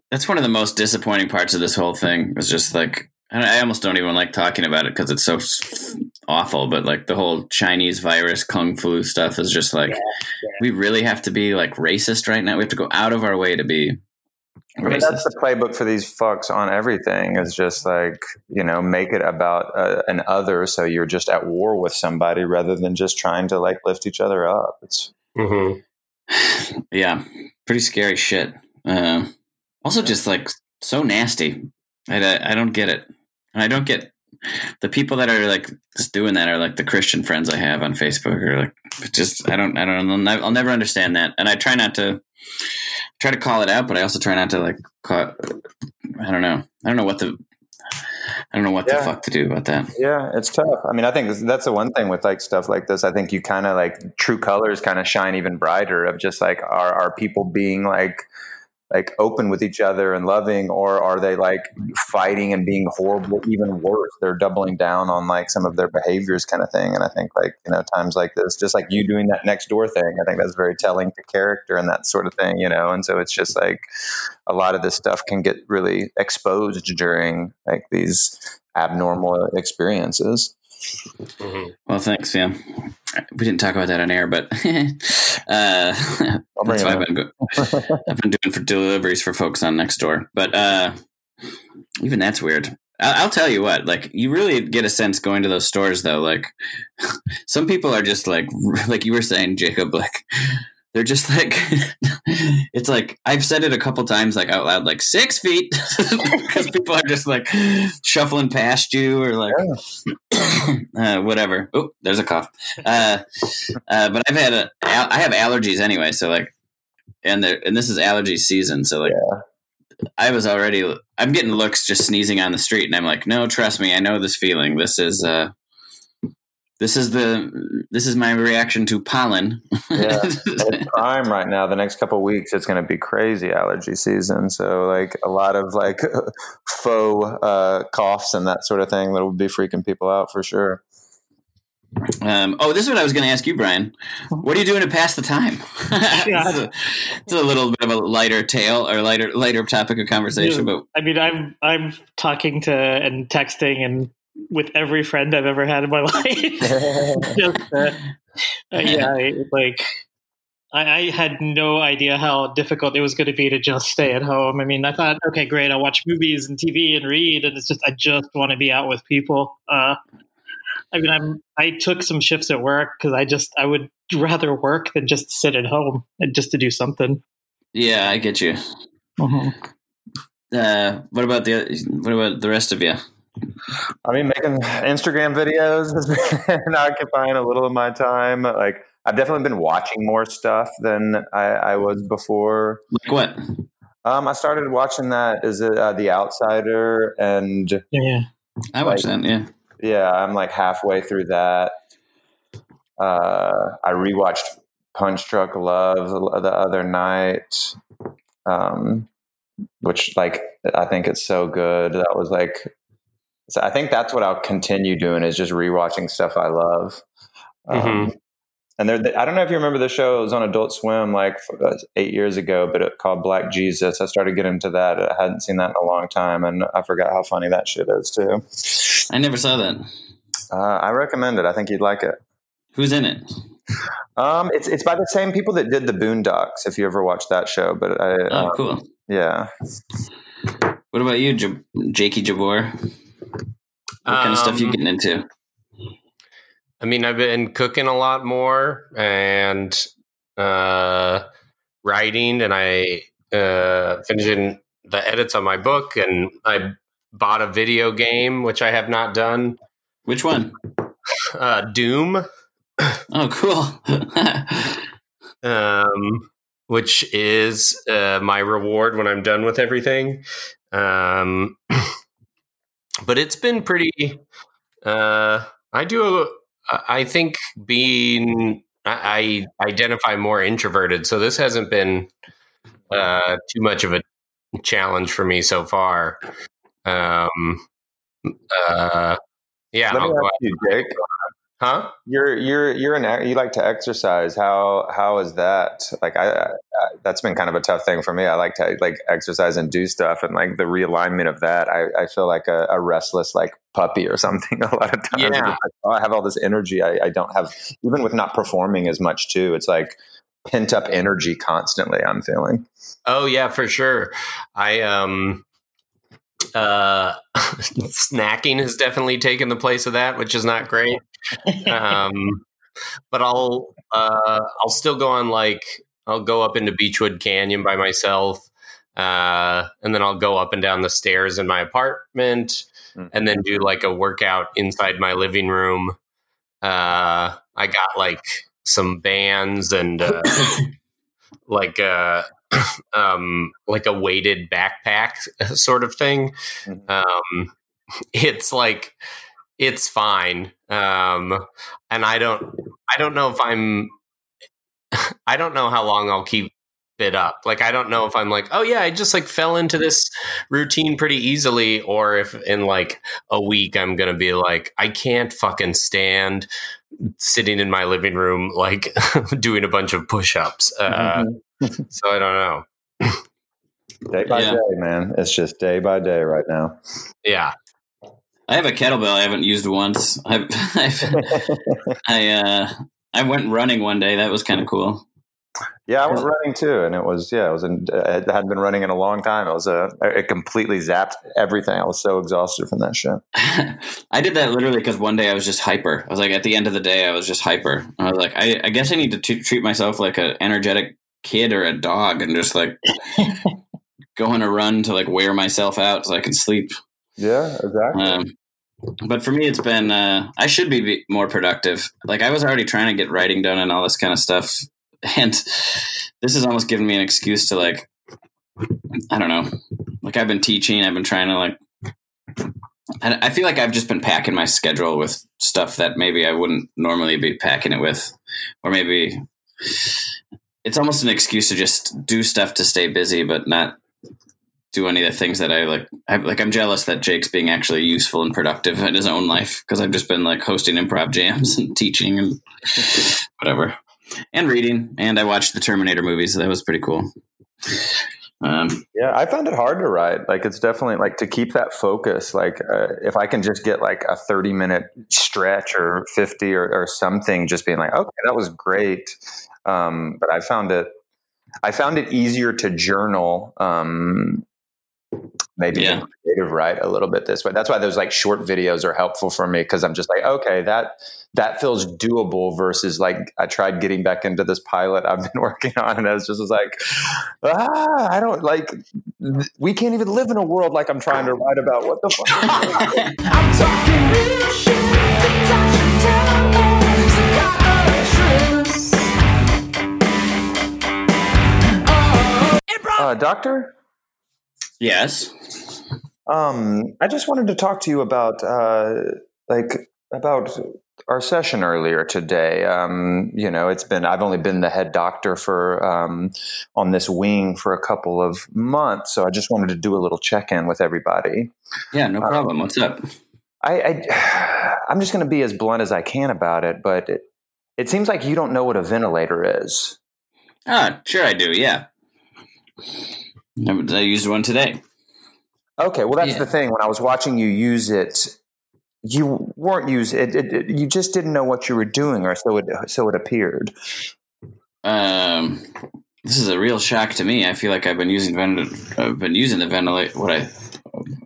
That's one of the most disappointing parts of this whole thing. It's just like I I almost don't even like talking about it because it's so s- awful. But like the whole Chinese virus kung flu stuff is just like Yeah, we really have to be like racist right now. We have to go out of our way to be I mean, that's the playbook for these fucks on everything. Is just like you know, make it about uh, an other, so you're just at war with somebody rather than just trying to like lift each other up. It's hmm yeah, pretty scary shit. Uh, also, just like so nasty. I, I, I don't get it. And I don't get the people that are like just doing that are like the Christian friends I have on Facebook or like just I don't I don't know I'll never understand that. And I try not to try to call it out, but I also try not to like call, I don't know. I don't know what the I don't know what Yeah. the fuck to do about that. Yeah, it's tough. I mean, I think that's the one thing with like stuff like this. I think you kind of like true colors kind of shine even brighter of just like are are people being like like open with each other and loving or are they like fighting and being horrible even worse? They're doubling down on like some of their behaviors kind of thing and i think like you know times like this just like you doing that next door thing i think that's very telling to character and that sort of thing you know? And so it's just like a lot of this stuff can get really exposed during like these abnormal experiences hmm Well, thanks. Yeah, we didn't talk about that on air, but uh, that's what I've been, I've been doing for deliveries for folks on next door. But uh, even that's weird. I- I'll tell you what. Like, you really get a sense going to those stores, though. Like, some people are just like, like you were saying, Jacob. Like, they're just like, it's like I've said it a couple times, like out loud, like six feet, because people are just like shuffling past you or like uh, whatever. Oh, there's a cough. Uh, uh, but I've had a, I have allergies anyway, so like, and the and this is allergy season, so like, I was already, I'm getting looks just sneezing on the street, and I'm like, no, trust me, I know this feeling. This is uh, this is the this is my reaction to pollen. Yeah. it's prime right now. The next couple of weeks, it's going to be crazy allergy season. So, like a lot of like faux uh, coughs and that sort of thing that will be freaking people out for sure. Um, oh, this is what I was going to ask you, Brian. What are you doing to pass the time? it's, a, this is a little bit of a lighter tale or lighter lighter topic of conversation, but I mean, I'm I'm talking to and texting and with every friend I've ever had in my life. Just, uh, uh, yeah, I- like I, I had no idea how difficult it was going to be to just stay at home. I mean, I thought, okay, great, I'll watch movies and TV and read, and it's just I just want to be out with people. Uh, I mean, I'm I took some shifts at work because I just I would rather work than just sit at home and just to do something. yeah, I get you. Uh, what about the what about the rest of you? I mean, making Instagram videos has been occupying a little of my time. Like, I've definitely been watching more stuff than I, I was before. Like what? Um, I started watching that. Is it uh, The Outsider? And Yeah. I watched that. Yeah. yeah, I'm like halfway through that. Uh, I rewatched Punch-Drunk Love the the other night, um, which like I think it's so good. That was like, so I think that's what I'll continue doing is just rewatching stuff I love. Um, Mhm. And there, I don't know if you remember the show. It was on Adult Swim like uh, eight years ago, but it called Black Jesus. I started getting into that. I hadn't seen that in a long time, and I forgot how funny that shit is too. I never saw that. Uh, I recommend it. I think you'd like it. Who's in it? Um, it's it's by the same people that did the Boondocks. If you ever watched that show, but I, Oh, uh, cool. yeah, What about you, J- Jakey Jabbour? What kind of stuff you Um, getting into? I mean, I've been cooking a lot more and uh, writing, and I uh, finishing the edits on my book, and I bought a video game, which I have not done. Which one? Uh, Doom, Oh, cool. um, which is uh, my reward when I'm done with everything. Um, but it's been pretty. Uh, I do. I think being. I, I identify more introverted, so this hasn't been uh, too much of a challenge for me so far. Um, uh, yeah, Let me ask you, Jake. Huh? You're you're you're an you like to exercise. How how is that? Like I, I that's been kind of a tough thing for me. I like to like exercise and do stuff, and like the realignment of that, I, I feel like a, a restless like puppy or something. A lot of times, Yeah. Like, oh, I have all this energy. I, I don't have even with not performing as much too. It's like pent up energy constantly. I'm feeling. Oh yeah, for sure. I um uh snacking has definitely taken the place of that, which is not great. Um but I'll uh I'll still go on like I'll go up into Beachwood Canyon by myself. Uh and then I'll go up and down the stairs in my apartment Mm. and then do like a workout inside my living room. Uh I got like some bands and uh like a um like a weighted backpack sort of thing Mhm. um it's like it's fine um and i don't i don't know if i'm i don't know how long i'll keep it up like i don't know if i'm like oh yeah i just like fell into this routine pretty easily or if in like a week i'm gonna be like i can't fucking stand sitting in my living room like doing a bunch of push-ups uh, Mhm. so i don't know Day by Yeah. day, man. It's just day by day right now. yeah I have a kettlebell I haven't used once. I've, I've I uh I went running one day. That was kind of cool. Yeah, I went running too, and it was yeah, it was. In, I hadn't been running in a long time. It was a. It completely zapped everything. I was so exhausted from that shit. I did that literally because one day I was just hyper. I was like, at the end of the day, I was just hyper. I was like, I, I guess I need to t- treat myself like an energetic kid or a dog and just like go on a run to like wear myself out so I can sleep. Yeah, exactly. Um, but for me, it's been uh, I should be more productive. Like I was already trying to get writing done and all this kind of stuff, and this has almost given me an excuse to like I don't know. Like I've been teaching, I've been trying to like. I feel like I've just been packing my schedule with stuff that maybe I wouldn't normally be packing it with, or maybe it's almost an excuse to just do stuff to stay busy, but not do any of the things that I like. I, like I'm jealous that Jake's being actually useful and productive in his own life because I've just been like hosting improv jams and teaching and whatever, and reading. And I watched the Terminator movies. So that was pretty cool. Um, Yeah, I found it hard to write. Like, it's definitely like to keep that focus. Like, uh, if I can just get like a 30 minute stretch or 50 or, or something, just being like, okay, that was great. Um, but I found it, I found it easier to journal. Um, maybe Yeah. creative write a little bit this way. That's why those like short videos are helpful for me because I'm just like, okay, that that feels doable versus like I tried getting back into this pilot I've been working on and I was just was like, ah, I don't like we can't even live in a world like I'm trying to write about. What the fuck? I'm talking real shit. Things I should tell me. Psychiatrist. Improv. uh, doctor, yes. um, I just wanted to talk to you about uh, like about our session earlier today. Um, you know, it's been I've only been the head doctor for um, on this wing for a couple of months, so I just wanted to do a little check in with everybody. Yeah, no problem. What's up? I, I I'm just going to be as blunt as I can about it, but it, it seems like you don't know what a ventilator is. Ah, sure I do. Yeah, I, I used one today. Okay, well that's Yeah. the thing. When I was watching you use it, you weren't using it, it, it. You just didn't know what you were doing, or so it so it appeared. Um, this is a real shock to me. I feel like I've been using ventil- I've been using the ventilator. What I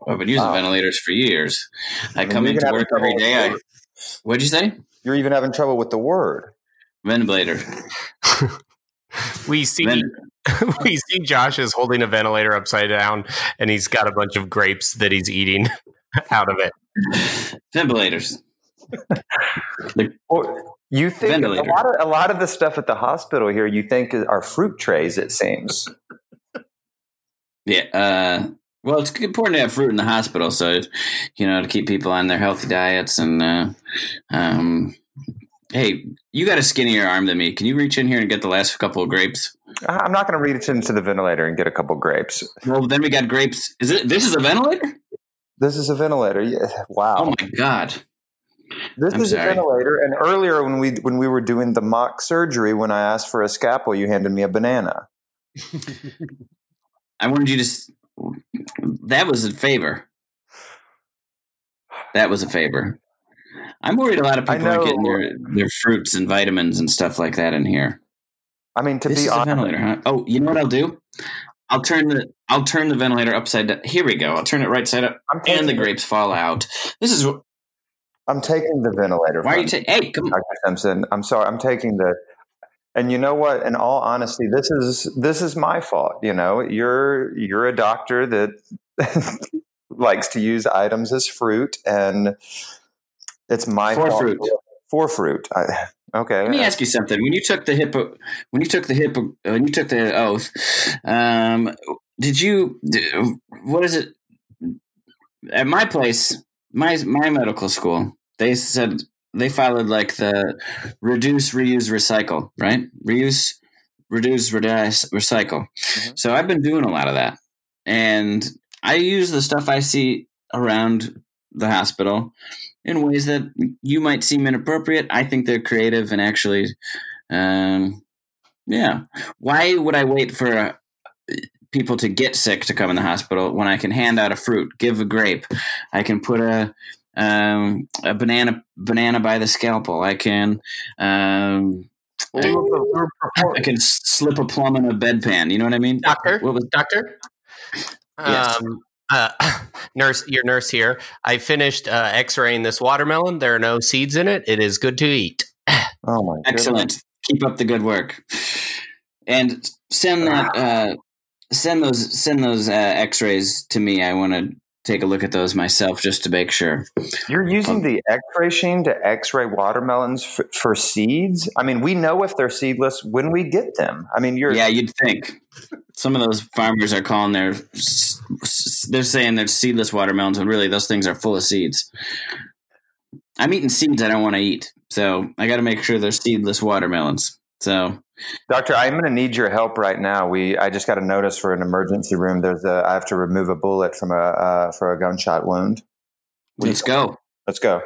I've been using Wow. ventilators for years. I mean, come you're into work trouble every with day. the I what'd you say? You're even having trouble with the word. Ventilator. We see Ven- we see Josh is holding a ventilator upside down, and he's got a bunch of grapes that he's eating out of it. ventilators. Or you think a lot of a lot of the stuff at the hospital here, you think are fruit trays. It seems. Yeah. Uh, well, it's important to have fruit in the hospital, so you know to keep people on their healthy diets. And uh, um, hey, you got a skinnier arm than me. Can you reach in here and get the last couple of grapes? I'm not going to reach into the ventilator and get a couple grapes. Well, then we got grapes. Is it? This is a ventilator? This is a ventilator. Yeah. Wow. Oh my god! This I'm is sorry. a ventilator. And earlier, when we when we were doing the mock surgery, when I asked for a scalpel, you handed me a banana. I wanted you to. s- That was a favor. That was a favor. I'm worried a lot of people aren't getting their, their fruits and vitamins and stuff like that in here. I mean, to this be honest, ventilator, huh? Oh, you know what I'll do? I'll turn the I'll turn the ventilator upside down. Here we go. I'll turn it right side up, I'm and the grapes fall out. This is I'm taking the ventilator. why are you taking? Hey, come on. Dr. Simpson. I'm sorry. I'm taking the. And you know what? In all honesty, this is this is my fault. You know, you're you're a doctor that likes to use items as fruit, and it's my For fault fruit. For fruit. I, okay. Let me ask you something. When you took the hippo, when you took the hippo, when you took the oath, um, did you? What is it? At my place, my my medical school, they said they followed like the reduce, reuse, recycle, right? Reuse, reduce, reduce, recycle. Mhm. So I've been doing a lot of that, and I use the stuff I see around the hospital in ways that you might seem inappropriate. I think they're creative and actually, um, yeah. Why would I wait for uh, people to get sick to come in the hospital when I can hand out a fruit, give a grape, I can put a um, a banana banana by the scalpel, I can. Um, I, I can slip a plum in a bedpan. You know what I mean? Doctor, What was doctor. Yes. Um, uh, nurse, your nurse here. I finished uh, X-raying this watermelon. There are no seeds in it. It is good to eat. Oh my! goodness. Excellent. Keep up the good work. And send that uh send those send those uh, x-rays to me. I want to take a look at those myself just to make sure. You're using the X-ray machine to X-ray watermelons f- for seeds. I mean, we know if they're seedless when we get them. I mean, you're Yeah, you'd think. Some of those farmers are calling their s- s- they're saying they're seedless watermelons and really those things are full of seeds. I'm eating seeds I don't want to eat, so I got to make sure they're seedless watermelons. So, Doctor, I'm going to need your help right now. We I just got a notice for an emergency room. There's a I have to remove a bullet from a uh, for a gunshot wound. Let's go. Let's go.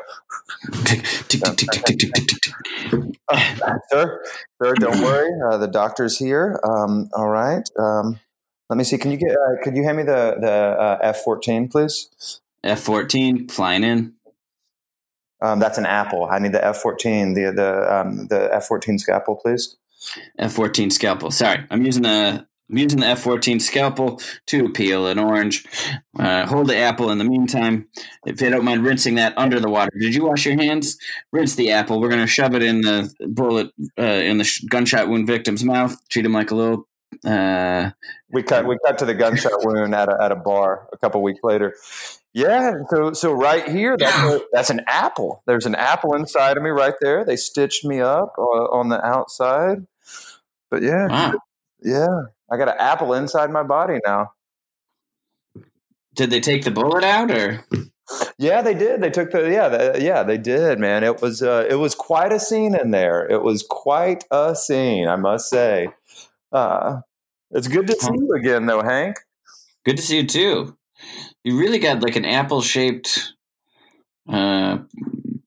Uh, sir, sir, don't worry. Uh, the doctor's here. Um, all right. Um, let me see. Can you get? Uh, could you hand me the the uh, F14, please? F14 flying in. Um, that's an apple. I need the F14. The the um, the F14 scalpel, please. F14 scalpel. Sorry, I'm using the I'm using the F14 scalpel to peel an orange. Uh, hold the apple in the meantime. If you don't mind rinsing that under the water. Did you wash your hands? Rinse the apple. We're going to shove it in the bullet uh, in the gunshot wound victim's mouth. Treat him like a little. Uh, We cut we cut to the gunshot wound at a, at a bar a couple weeks later. Yeah, so so right here that's that's an apple. There's an apple inside of me right there. They stitched me up uh, on the outside. But yeah, wow. yeah, I got an apple inside my body now. Did they take the bullet out or? Yeah, they did. They took the yeah, the, yeah, they did, man. It was uh, it was quite a scene in there. It was quite a scene, I must say. Uh, it's good to see you again, though, Hank. Good to see you too. You really got like an apple shaped, uh,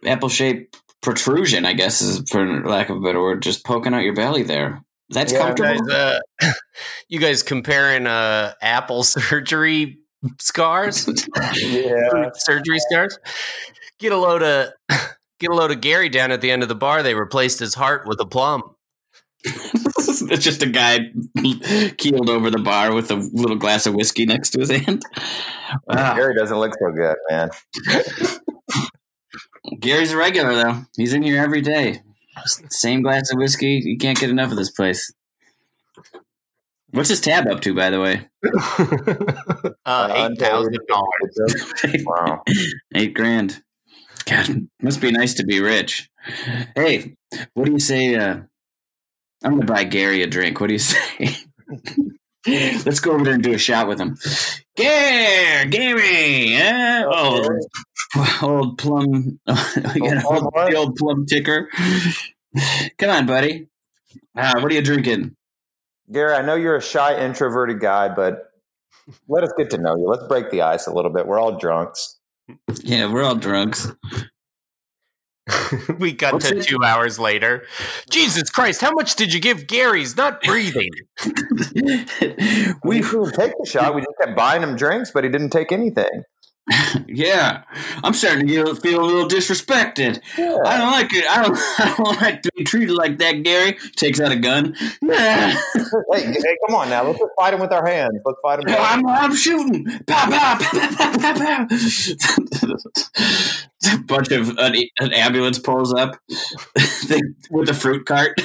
apple shaped protrusion. I guess is for lack of a better word, just poking out your belly there. That's Yeah, comfortable. guys, uh, you guys comparing uh, Apple surgery scars, Yeah, surgery scars. Get a load of get a load of Gary down at the end of the bar. They replaced his heart with a plum. it's just a guy keeled over the bar with a little glass of whiskey next to his hand. Wow. Gary doesn't look so good, man. Gary's a regular though. He's in here every day. Same glass of whiskey. You can't get enough of this place. What's his tab up to, by the way? uh, eight thousand dollars. Wow. Eight grand. God, must be nice to be rich. Hey, what do you say? Uh, I'm gonna buy Gary a drink. What do you say? Let's go over there and do a shot with him. Gary, Gary, uh, oh, old plum, Old old, the old plum ticker. Come on, buddy. Uh, what are you drinking? Gary, I know you're a shy, introverted guy, but let us get to know you. Let's break the ice a little bit. We're all drunks. Yeah, we're all drunks. we got What's to it? two hours later. Jesus Christ! How much did you give Gary's not breathing. We we didn't take the shot. We just kept buying him drinks, but he didn't take anything. Yeah, I'm starting to feel a little disrespected. I don't like it. I don't. I don't like to be treated like that. Gary takes out a gun. Yeah, Hey, hey, come on now. Let's just fight him with our hands. Let's fight him. I'm, I'm shooting. Pow, pow, pow, pow, pow, pow. a bunch of an, an ambulance pulls up with a fruit cart.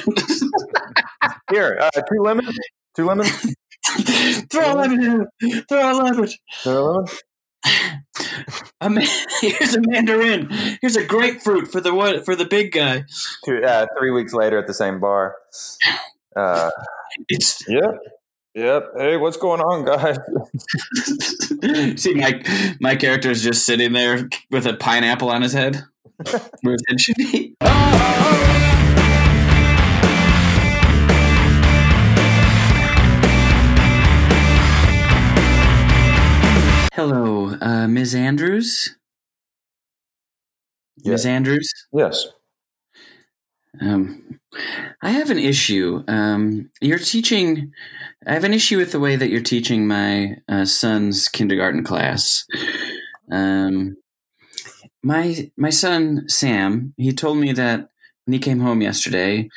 Here, uh, two lemons. Two lemons. Throw a lemon in. Throw a lemon. Two lemons. A man, here's a mandarin. Here's a grapefruit for the what for the big guy. Two, uh, three weeks later at the same bar. Uh, It's yep. Yep. Hey, what's going on, guys? See, my my character is just sitting there with a pineapple on his head. Where his head should be. Hello, uh, Ms. Andrews. Ms. Andrews. Yes. Um, I have an issue. Um, you're teaching. I have an issue with the way that you're teaching my uh, son's kindergarten class. Um, my my son Sam. He told me that when he came home yesterday,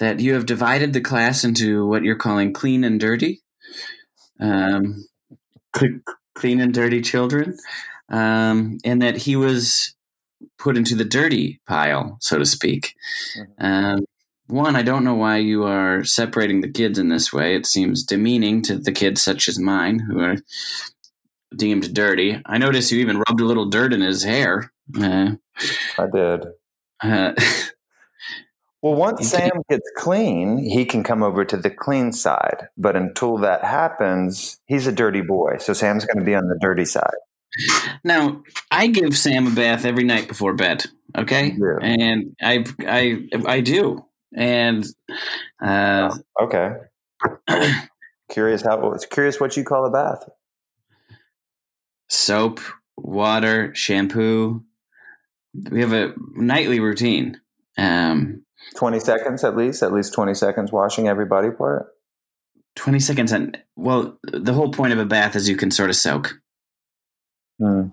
that you have divided the class into what you're calling clean and dirty. Um, clean and dirty children, um, and that he was put into the dirty pile, so to speak. Um, one, I don't know why you are separating the kids in this way. It seems demeaning to the kids such as mine who are deemed dirty. I notice you even rubbed a little dirt in his hair. Uh, I did. uh, Well, once Sam gets clean, he can come over to the clean side. But until that happens, he's a dirty boy. So Sam's going to be on the dirty side. now, I give Sam a bath every night before bed. Okay, Yeah. and I, I, I do. and uh, Okay. curious how curious what you call a bath. soap, water, shampoo. We have a nightly routine. Um, Twenty seconds at least, at least twenty seconds washing every body part. 20 seconds and well the whole point of a bath is you can sort of soak Hmm.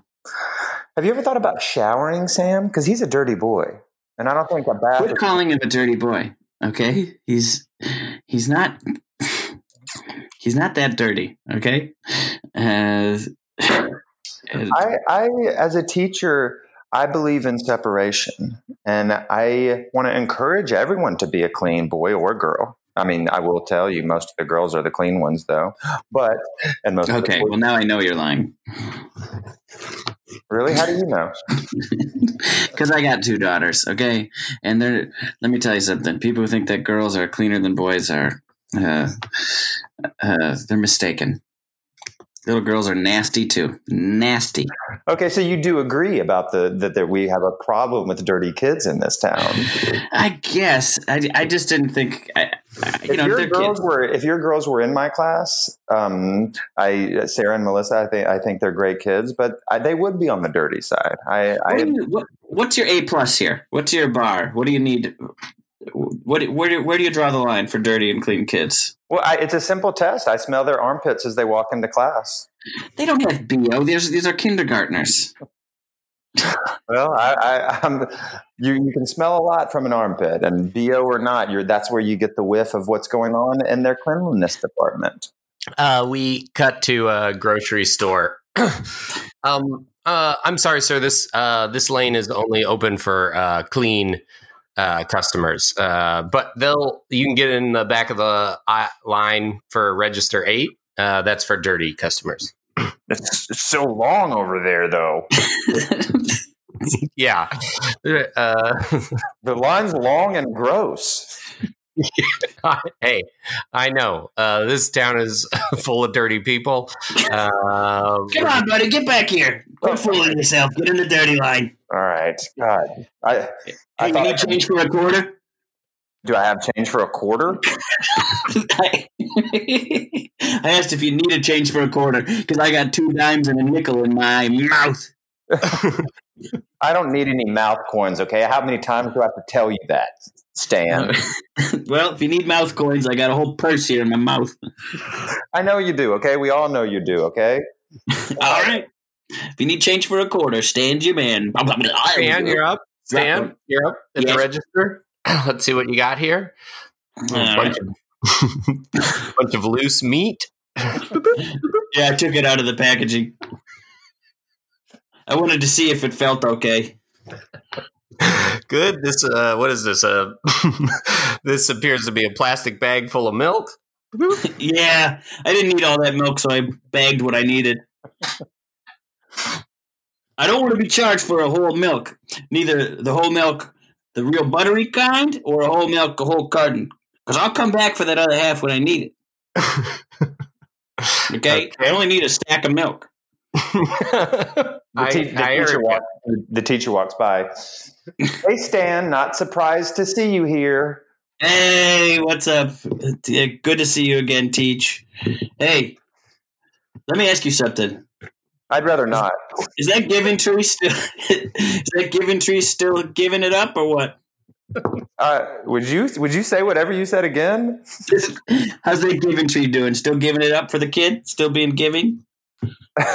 Have you ever thought about showering, Sam? Because he's a dirty boy, and I don't think a bath. quit calling him a dirty boy okay he's he's not he's not that dirty okay uh, I, I, as a teacher, I believe in separation, and I want to encourage everyone to be a clean boy or girl. I mean, I will tell you, most of the girls are the clean ones, though. But and most okay well now i know you're lying really, how do you know? because i got two daughters okay and they're let me tell you something people who think that girls are cleaner than boys are uh, uh, they're mistaken little girls are nasty too nasty Okay, so you do agree about the that, that we have a problem with dirty kids in this town. I guess I, I just didn't think I, you if know your girls kids. were if your girls were in my class, um, I Sarah and Melissa, I think I think they're great kids, but I, they would be on the dirty side. I, What I you, what, what's your A plus here? What's your bar? What do you need? What where do, where do you draw the line for dirty and clean kids? well, I, it's a simple test. I smell their armpits as they walk into class. They don't have bo. These these are kindergartners. Well, I, I, I'm, you you can smell a lot from an armpit, and bo or not, you're that's where you get the whiff of what's going on in their cleanliness department. Uh, we cut to a grocery store. um, uh, I'm sorry, sir. This uh, this lane is only open for uh, clean uh, customers, uh, but they'll you can get in the back of the line for register eight. Uh, that's for dirty customers. It's, it's so long over there, though. Yeah. Uh, The line's long and gross. hey, I know uh, this town is full of dirty people. Uh, Come on, buddy, get back here. Quit fooling yourself. Get in the dirty line. All right, God, I, Hey, I you thought, need change for a quarter? Do I have change for a quarter? I I asked if you need a change for a quarter because I got two dimes and a nickel in my mouth. I don't need any mouth coins. Okay, how many times do I have to tell you that, Stan? well, if you need mouth coins, I got a whole purse here in my mouth. I know you do. Okay, we all know you do. Okay. All right. If you need change for a quarter, stand your man. Stan, you're up. Stan, you're up at Yes. the register. Let's see what you got here. Bunch, of, bunch of loose meat. Yeah, I took it out of the packaging. I wanted to see if it felt okay. Good. This uh, what is this? Uh, this appears to be a plastic bag full of milk. Yeah, I didn't need all that milk, so I bagged what I needed. I don't want to be charged for a whole milk, neither the whole milk, the real buttery kind, or a whole milk, a whole carton. Because I'll come back for that other half when I need it. Okay, I only need a stack of milk. The, I, te- the I teacher heard walk, the teacher walks by. hey, Stan, not surprised to see you here. Hey, what's up? Good to see you again, Teach. Hey, let me ask you something. I'd rather not. Is that giving tree still? is that giving tree still giving it up, or what? Uh, would you would you say whatever you said again? How's that giving tree doing? Still giving it up for the kid? Still being giving?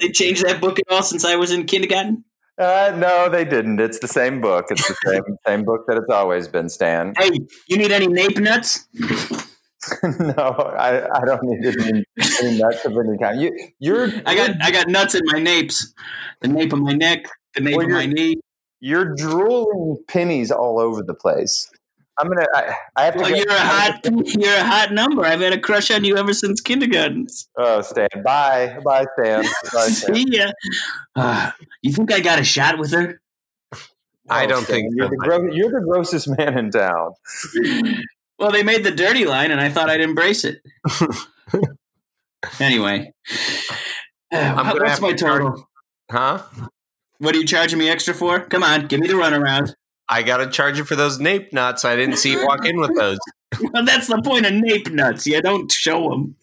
They changed that book at all since I was in kindergarten? Uh, no, they didn't. It's the same book. It's the same same book that it's always been, Stan. Hey, you need any nape nuts? no, I, I don't need any, any nuts of any kind. You you're I got I got nuts in my napes. The nape of my neck, the nape Well, of my knee. you're drooling pennies all over the place. I'm gonna. I, I have to. Well, you're a hot you're a hot number. I've had a crush on you ever since kindergarten. Oh, Stan. Bye, bye, Stan. Bye, Stan. See ya. Uh, you think I got a shot with her? I Oh, don't Stan, think you're so. the, gro- you're the grossest man in town. Well, they made the dirty line, and I thought I'd embrace it. anyway, uh, what's my charge- total? Huh? What are you charging me extra for? Come on, give me the runaround. I got to charge you for those nape nuts. I didn't see you walk in with those. Well, that's the point of nape nuts. You don't show them.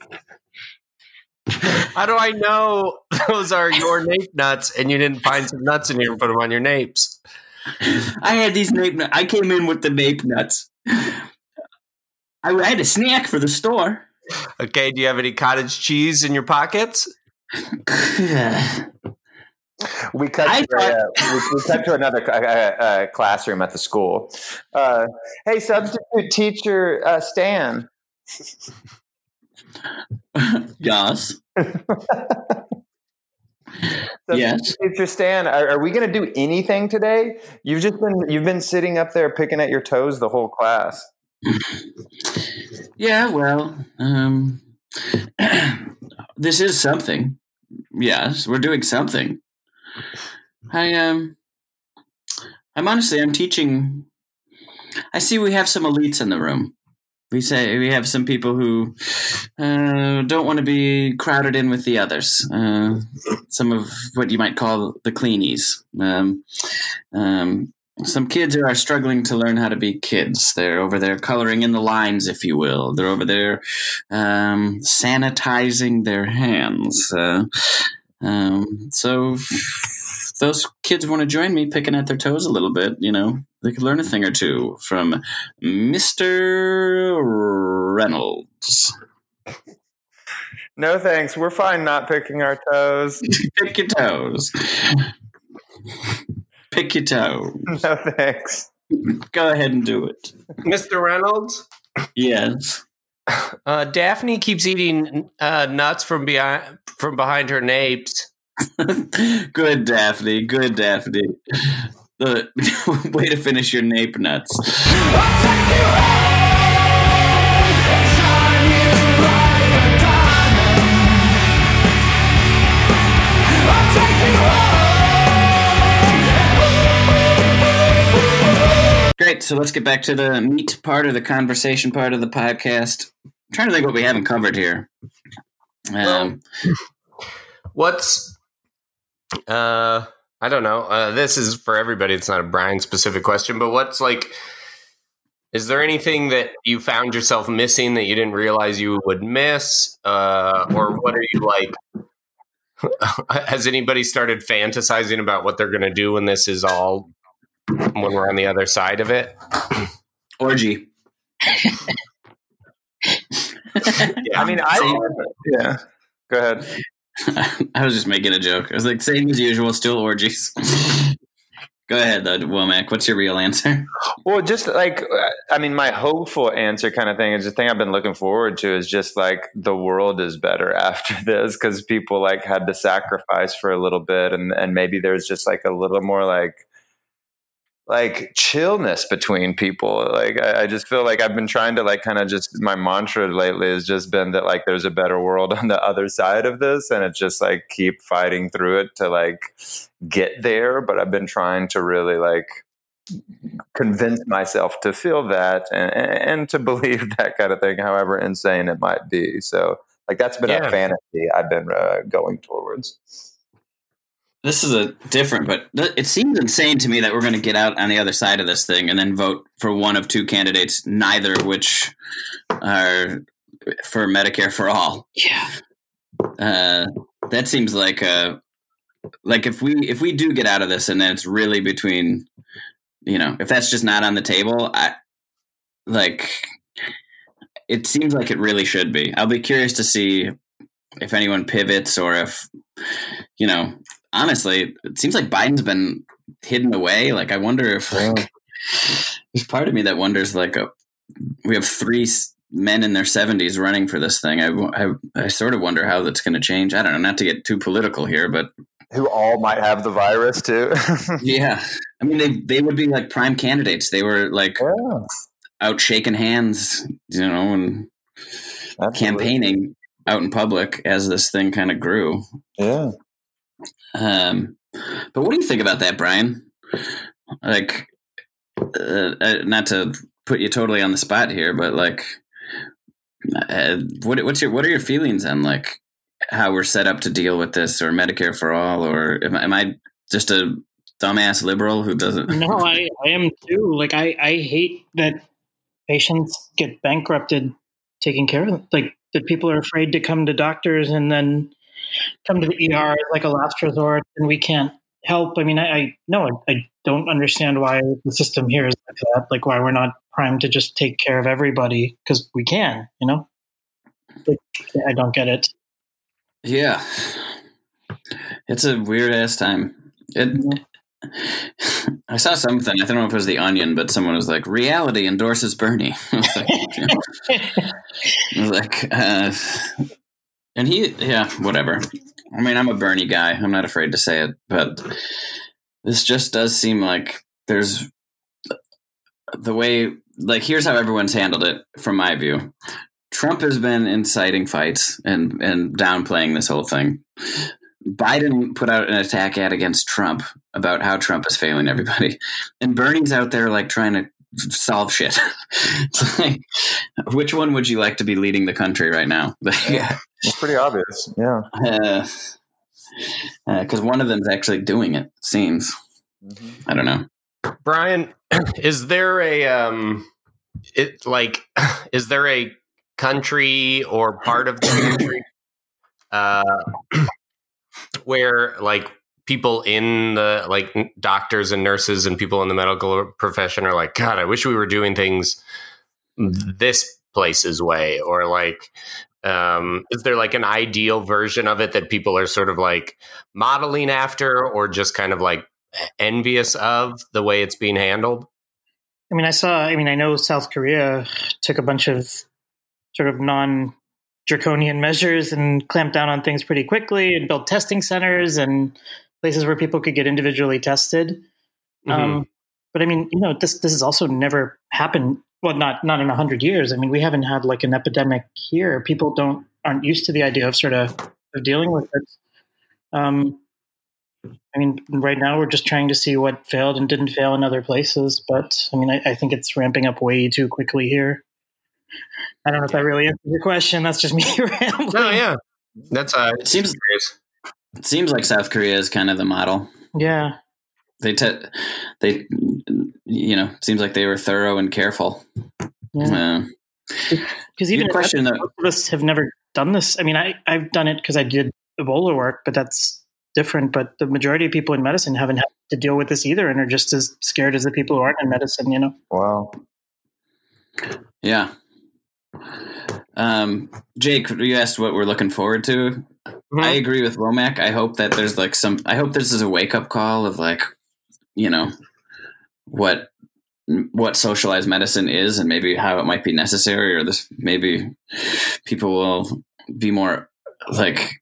How do I know those are your nape nuts and you didn't find some nuts in here and put them on your napes? I had these nape nuts. I came in with the nape nuts. I, I had a snack for the store. Okay, do you have any cottage cheese in your pockets? We cut I to, uh, we, we cut to another uh, uh, classroom at the school. Uh, hey, substitute teacher uh, Stan. yes. Substitute Yes. teacher Stan. Are, are we going to do anything today? You've just been you've been sitting up there picking at your toes the whole class. Yeah, well, um, this is something. Yes, we're doing something. I um, I'm honestly, I'm teaching. I see we have some elites in the room. We say we have some people who uh, don't want to be crowded in with the others. Uh, some of what you might call the cleanies. Um, um, some kids are struggling to learn how to be kids. They're over there coloring in the lines, if you will. They're over there um, sanitizing their hands. Uh, um, so those kids want to join me picking at their toes a little bit, you know, they could learn a thing or two from Mr. Reynolds. No thanks. We're fine not picking our toes. Pick your toes. Pick your toe. No thanks. Go ahead and do it. Mr. Reynolds? Yes. Uh, Daphne keeps eating uh, nuts from behind from behind her napes. Good, Daphne. Good, Daphne. The way to finish your nape nuts. Great. So let's get back to the meat part of the conversation part of the podcast. I'm trying to think what we haven't covered here. Um, What's uh I don't know. Uh, this is for everybody. It's not a Brian specific question, but what's like is there anything that you found yourself missing that you didn't realize you would miss? Uh, or what are you like? Has anybody started fantasizing about what they're going to do when this is all when we're on the other side of it? orgy. I mean, I Same- yeah. Go ahead. I was just making a joke. I was like, same as usual, still orgies. Go ahead, though, Womack. What's your real answer? Well, just like uh, I mean, my hopeful answer kind of thing is the thing I've been looking forward to is just like the world is better after this because people like had to sacrifice for a little bit, and and maybe there's just like a little more like like chillness between people. Like I, I just feel like I've been trying to like kind of just my mantra lately has just been that like there's a better world on the other side of this, and it's just like keep fighting through it to like get there. But I've been trying to really like convince myself to feel that and, and to believe that kind of thing, however insane it might be. So, like, that's been Yeah. a fantasy I've been uh, going towards. This is a different, but th- it seems insane to me that we're going to get out on the other side of this thing and then vote for one of two candidates, neither of which are for Medicare for all. Yeah. Uh, that seems like a like if we if we do get out of this and then it's really between you know if that's just not on the table i like it seems like it really should be i'll be curious to see if anyone pivots or if you know honestly it seems like biden's been hidden away. Like i wonder if like there's part of me that wonders like uh we have three men in their 70s running for this thing. I, I, I sort of wonder how that's going to change. I don't know not to get too political here but Who all might have the virus too. yeah. I mean they they would be like prime candidates. They were like yeah, out shaking hands you know and absolutely. campaigning out in public as this thing kind of grew. Yeah. Um but what do you think about that brian like uh, uh, not to put you totally on the spot here but like uh, what what's your what are your feelings on like how we're set up to deal with this or medicare for all or am, I- am i just a dumbass liberal who doesn't. no, I, I am too. Like I, I hate that patients get bankrupted taking care of them. Like that people are afraid to come to doctors and then come to the ER like a last resort and we can't help. I mean, I, I no, I, I don't understand why the system here is like that. Like why we're not primed to just take care of everybody because we can, you know? Like, I don't get it. Yeah, it's a weird ass time. It. I saw something. I don't know if it was the Onion, but someone was like, "Reality endorses Bernie." I was like, I was like uh, and he, yeah, whatever. I mean, I'm a Bernie guy. I'm not afraid to say it, but this just does seem like there's the way. Like, here's how everyone's handled it from my view. Trump has been inciting fights and and downplaying this whole thing. Biden put out an attack ad against Trump about how Trump is failing everybody, and Bernie's out there like trying to solve shit. Like, which one would you like to be leading the country right now? Yeah. It's pretty obvious. Yeah. Because uh, one of them's actually doing it. it seems. Mm-hmm. I don't know. Brian, is there a um, it like, is there a country or part of the country uh, where like people in the like doctors and nurses and people in the medical profession are like, God, I wish we were doing things this place's way, or like, um, is there like an ideal version of it that people are sort of like modeling after, or just kind of like envious of the way it's being handled? I mean, I saw. I mean, I know South Korea took a bunch of sort of non draconian measures and clamped down on things pretty quickly and built testing centers and places where people could get individually tested. Mhm. Um, but I mean, you know, this this has also never happened. Well, not not in a hundred years. I mean, we haven't had like an epidemic here. People don't aren't used to the idea of sort of, of dealing with it. Um, I mean, right now we're just trying to see what failed and didn't fail in other places. But I mean, I, I think it's ramping up way too quickly here. I don't know if that really answers your question. That's just me rambling. No, yeah, that's uh, It seems it seems like South Korea is kind of the model. Yeah. They te- they you know seems like they were thorough and careful. Yeah. Uh, Because even Good in question, Ebola, though. most of us have never done this. I mean, I, I've done it because I did Ebola work, but that's different. But the majority of people in medicine haven't had to deal with this either and are just as scared as the people who aren't in medicine, you know? Wow. yeah. Um, Jake, you asked what we're looking forward to. I agree with Womack. I hope that there's like some. I hope this is a wake up call of like, you know, what what socialized medicine is and maybe how it might be necessary, or this maybe people will be more like.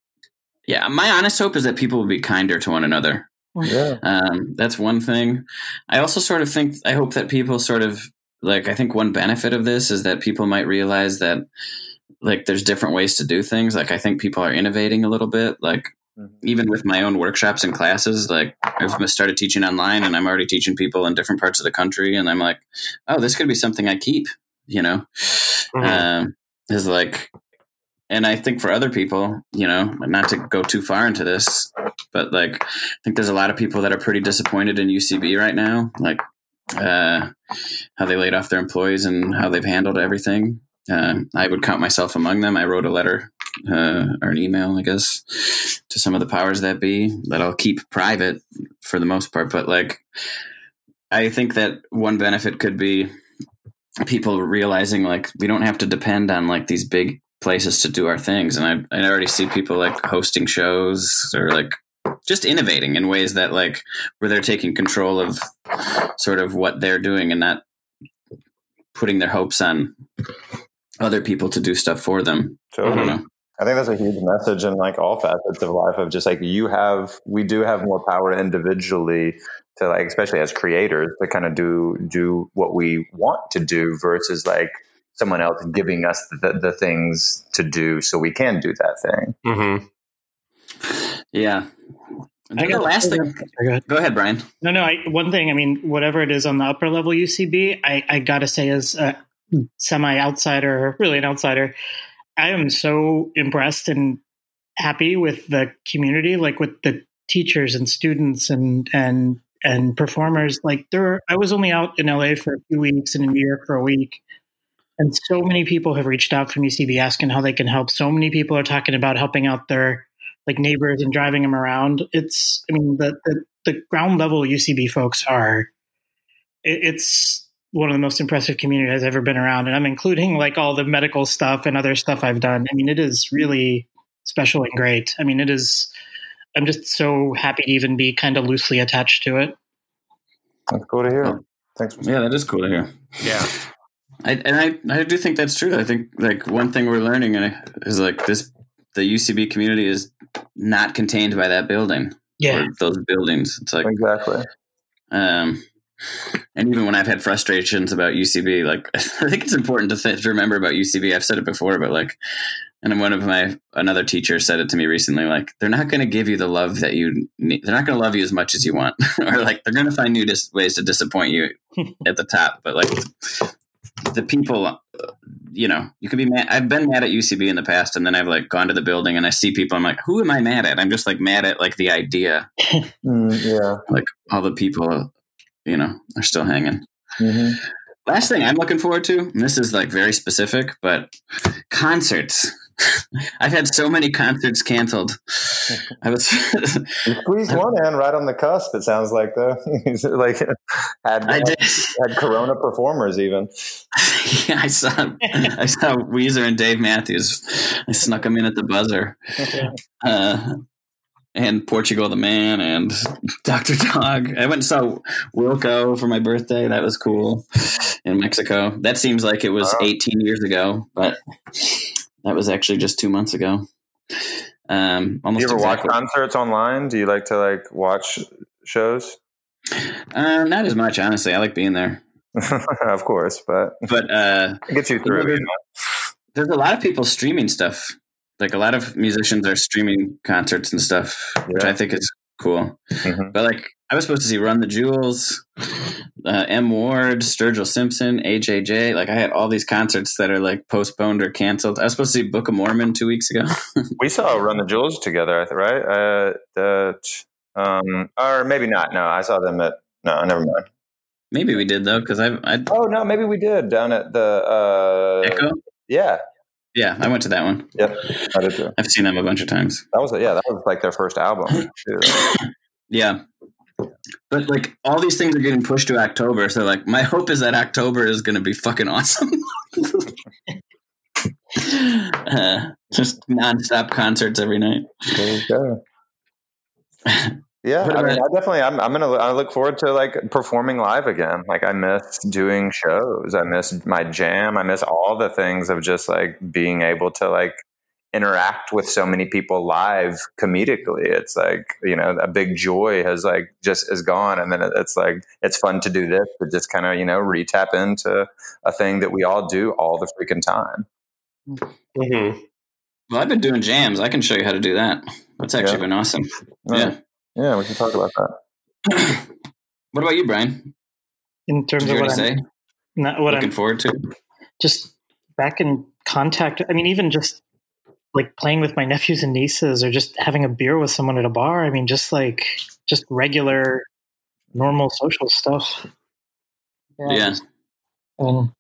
Yeah, my honest hope is that people will be kinder to one another. Yeah. Um, that's one thing. I also sort of think I hope that people sort of like I think one benefit of this is that people might realize that like there's different ways to do things. Like I think people are innovating a little bit. Like. Even with my own workshops and classes, like I've started teaching online and I'm already teaching people in different parts of the country and I'm like, oh, this could be something I keep, you know? Mhm. Um, is like and I think for other people, you know, not to go too far into this, but like I think there's a lot of people that are pretty disappointed in UCB right now, like uh, how they laid off their employees and how they've handled everything. Uh, I would count myself among them. I wrote a letter uh, or an email, I guess, to some of the powers that be that I'll keep private for the most part. But like, I think that one benefit could be people realizing like we don't have to depend on like these big places to do our things and I, I already see people like hosting shows or like just innovating in ways that like where they're taking control of sort of what they're doing and not putting their hopes on other people to do stuff for them I Totally. don't know. I think that's a huge message in like all facets of life of just like you have we do have more power individually to like especially as creators to kind of do do what we want to do versus like someone else giving us the, the things to do so we can do that thing. Mhm. yeah I think the last thing Go ahead. go ahead brian No, no. I, one thing, I mean, whatever it is on the upper level UCB, I, I got to say, as a semi outsider, or really an outsider, I am so impressed and happy with the community, like with the teachers and students and and and performers. Like there, I was only out in LA for a few weeks and in New York for a week, and so many people have reached out from UCB asking how they can help. So many people are talking about helping out their like neighbors and driving them around. It's, I mean, the the, the ground level UCB folks are. It, it's one of the most impressive communities I've ever been around, and I'm including like all the medical stuff and other stuff I've done. I mean, it is really special and great. I mean, it is. I'm just so happy to even be kind of loosely attached to it. That's cool to hear. Oh. Thanks for Yeah, that is cool to hear. Yeah. I, and I, I do think that's true. I think like one thing we're learning is like this, the UCB community is not contained by that building Yeah, or those buildings. It's like, exactly. um, and even when I've had frustrations about UCB, like I think it's important to, th- to remember about UCB. I've said it before, but like, and one of my another teacher said it to me recently. Like, they're not going to give you the love that you need. They're not going to love you as much as you want, or like they're going to find new dis- ways to disappoint you at the top. But like the people, uh, you know, you can be mad. I've been mad at UCB in the past, and then I've like gone to the building and I see people. I'm like, who am I mad at? I'm just like mad at like the idea. Mm, yeah. Like all the people, you know, are still hanging. hmm Last thing I'm looking forward to, and this is like very specific, but concerts. I've had so many concerts canceled. I was, squeezed one in right on the cusp. It sounds like though. Like had I did. had Corona performers even. yeah, I saw, I saw Weezer and Dave Matthews. I snuck them in at the buzzer. Uh, and Portugal the Man and Dr. Dog. I went and saw Wilco for my birthday. That was cool in Mexico. That seems like it was 18 years ago, but that was actually just two months ago. Um, Do almost you ever watch concerts online? Do you like to like watch shows? Uh, not as much, honestly. I like being there, of course, but but uh, it gets you through. Know? there's a lot of people streaming stuff. Like a lot of musicians are streaming concerts and stuff, which Yeah. I think is cool. Mhm. But like, I was supposed to see Run the Jewels, uh, M Ward, Sturgill Simpson, AJJ. Like, I had all these concerts that are like postponed or canceled. I was supposed to see Book of Mormon two weeks ago. We saw Run the Jewels together, right? Uh, that, um, or maybe not. No, I saw them at. No, never mind. Maybe we did though, because I, I Oh no, maybe we did down at the. Uh, Echo. yeah, Yeah, I went to that one. yep, I did too. I've seen them a bunch of times. That was yeah, that was like their first album. Too. Yeah. But like all these things are getting pushed to October, so like my hope is that October is going to be fucking awesome. uh, just nonstop concerts every night. There you go. Yeah, I mean, I definitely, I'm, I'm gonna, I look forward to like performing live again. Like, I miss doing shows. I miss my jam. I miss all the things of just like being able to like interact with so many people live comedically. It's like you know, a big joy has like just is gone, and then it's like it's fun to do this, but just kind of you know re-tap into a thing that we all do all the freaking time. hmm Well, I've been doing jams. I can show you how to do that. That's actually Yeah. been awesome. Yeah, yeah, we can talk about that. what about you, Brian? in terms Did of already what I'm, say? not what Looking I'm forward to? just back in contact. I mean, even just like playing with my nephews and nieces, or just having a beer with someone at a bar. I mean, just like just regular, normal social stuff. Yeah. And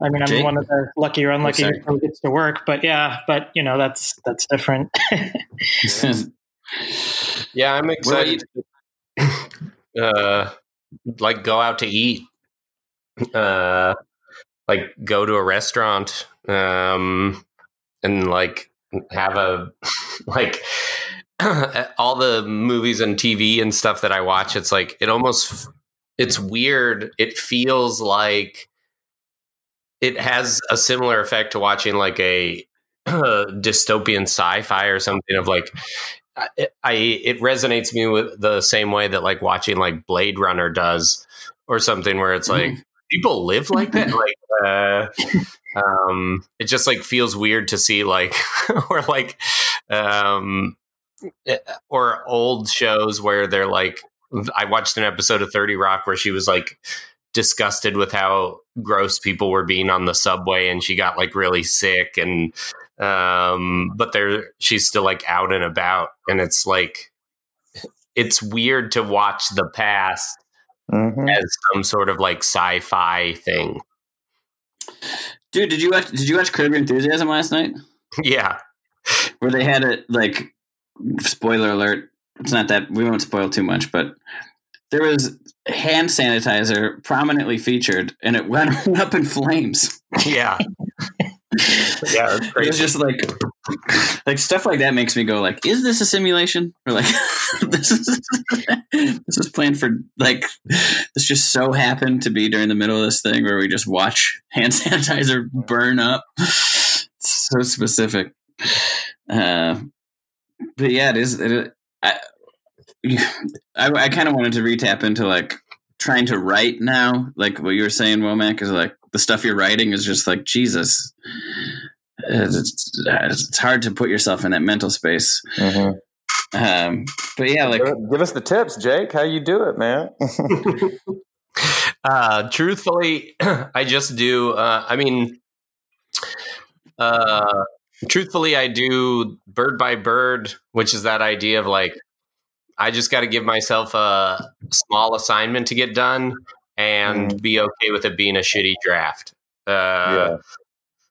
I mean, I'm Jake? one of the lucky or oh, unlucky sorry. who gets to work, but yeah, but you know, that's that's different. Yeah, I'm excited. to, uh, like go out to eat. Uh, like go to a restaurant. Um, and like have a like all the movies and TV and stuff that I watch. It's like it almost it's weird. It feels like it has a similar effect to watching like a dystopian sci-fi or something of like I, I it resonates me with the same way that like watching like Blade Runner does or something where it's like people live like that? Like uh um it just like feels weird to see like or like um eh, or old shows where they're like I watched an episode of 30 Rock where she was like disgusted with how gross people were being on the subway and she got like really sick and um but they're she's still like out and about and it's like it's weird to watch the past Mhm. as some sort of like sci-fi thing. Dude, did you watch? Did you watch Curb Your Enthusiasm last night? Yeah. Where they had it like, spoiler alert. It's not that we won't spoil too much, but there was hand sanitizer prominently featured, and it went up in flames. Yeah. yeah, it's It was just like, like stuff like that makes me go like, is this a simulation or like this is this is planned for like this just so happened to be during the middle of this thing where we just watch hand sanitizer burn up. It's so specific. Uh, but yeah, it is. It, I, I, I kind of wanted to retap into like trying to write now, like what you were saying, Womack, is like the stuff you're writing is just like Jesus. It's, it's hard to put yourself in that mental space. Mhm. Um, but yeah, like Give us the tips, Jake. How you do it, man? Uh, truthfully, I just do. Uh, I mean, uh, truthfully, I do bird by bird, which is that idea of like, I just got to give myself a small assignment to get done and be okay with it being a shitty draft. Uh, Yeah.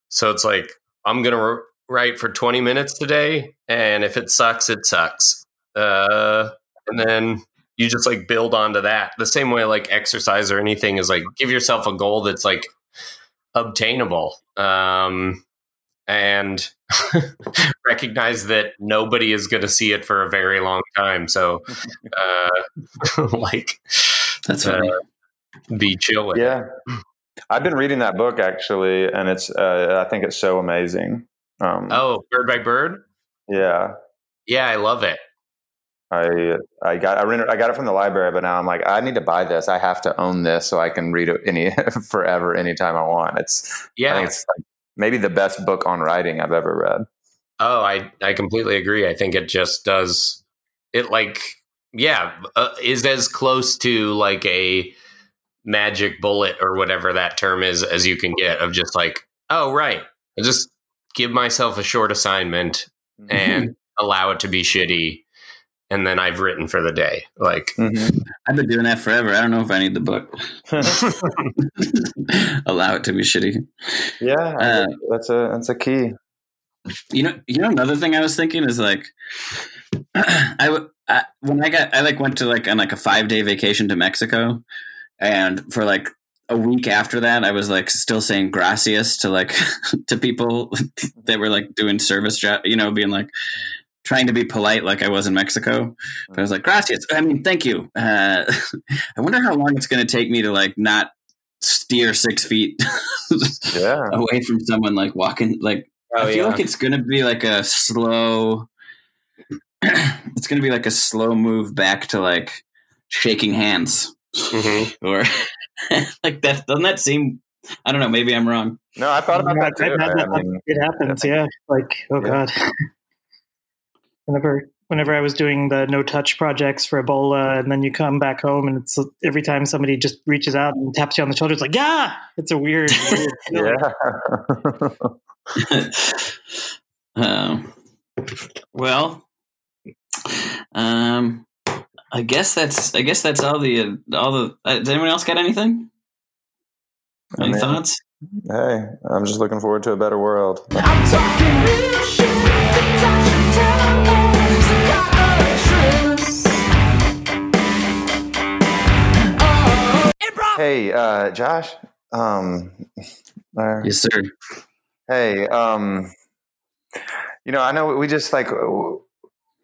So it's like, I'm going to write for 20 minutes today, and if it sucks, it sucks. Uh, and then you just like build onto that the same way like exercise or anything is like give yourself a goal that's like obtainable um and recognize that nobody is going to see it for a very long time so uh like that's uh, be chill. Yeah. I've been reading that book actually, and it's uh, I think it's so amazing. Um, oh bird by bird yeah. yeah i love it I I got I rented I got it from the library, but now I'm like I need to buy this. I have to own this so I can read it any forever, anytime I want. It's yeah it's like maybe the best book on writing I've ever read. Oh, I I completely agree. I think it just does it like yeah, uh, is as close to like a magic bullet or whatever that term is as you can get of just like, oh right, I just give myself a short assignment and allow it to be shitty and then I've written for the day. Like Mhm. I've been doing that forever. I don't know if I need the book. Allow it to be shitty. yeah, Uh, that's a that's a key. You know, you know, another thing I was thinking is like, I when I got, I like went to like on like a five day vacation to Mexico, and for like a week after that, I was like still saying gracias to like to people that were like doing service job, you know, being like trying to be polite like I was in Mexico. But I was like gracias. I mean, thank you. Uh, I wonder how long it's going to take me to like not steer six feet Yeah, away from someone like walking like Oh, I feel yeah. like it's gonna be like a slow. it's gonna be like a slow move back to like shaking hands, Mhm. or like that. Doesn't that seem? I don't know. Maybe I'm wrong. no, I thought about Yeah, that too. I've I mean, it happens, yeah. Like, oh Yeah. god. whenever whenever I was doing the no touch projects for Ebola, and then you come back home, and it's every time somebody just reaches out and taps you on the shoulder, it's like, yeah, it's a weird. weird yeah. um, well, um, I guess that's. I guess that's all the uh, all the. Uh, does anyone else got anything? I Any mean, thoughts? hey, I'm just looking forward to a better world. I'm talking real shit. Things I should tell us. Got a truce. Oh. Improv. Hey, uh, Josh. Um, there. Yes, sir. Hey, um, you know, I know we just like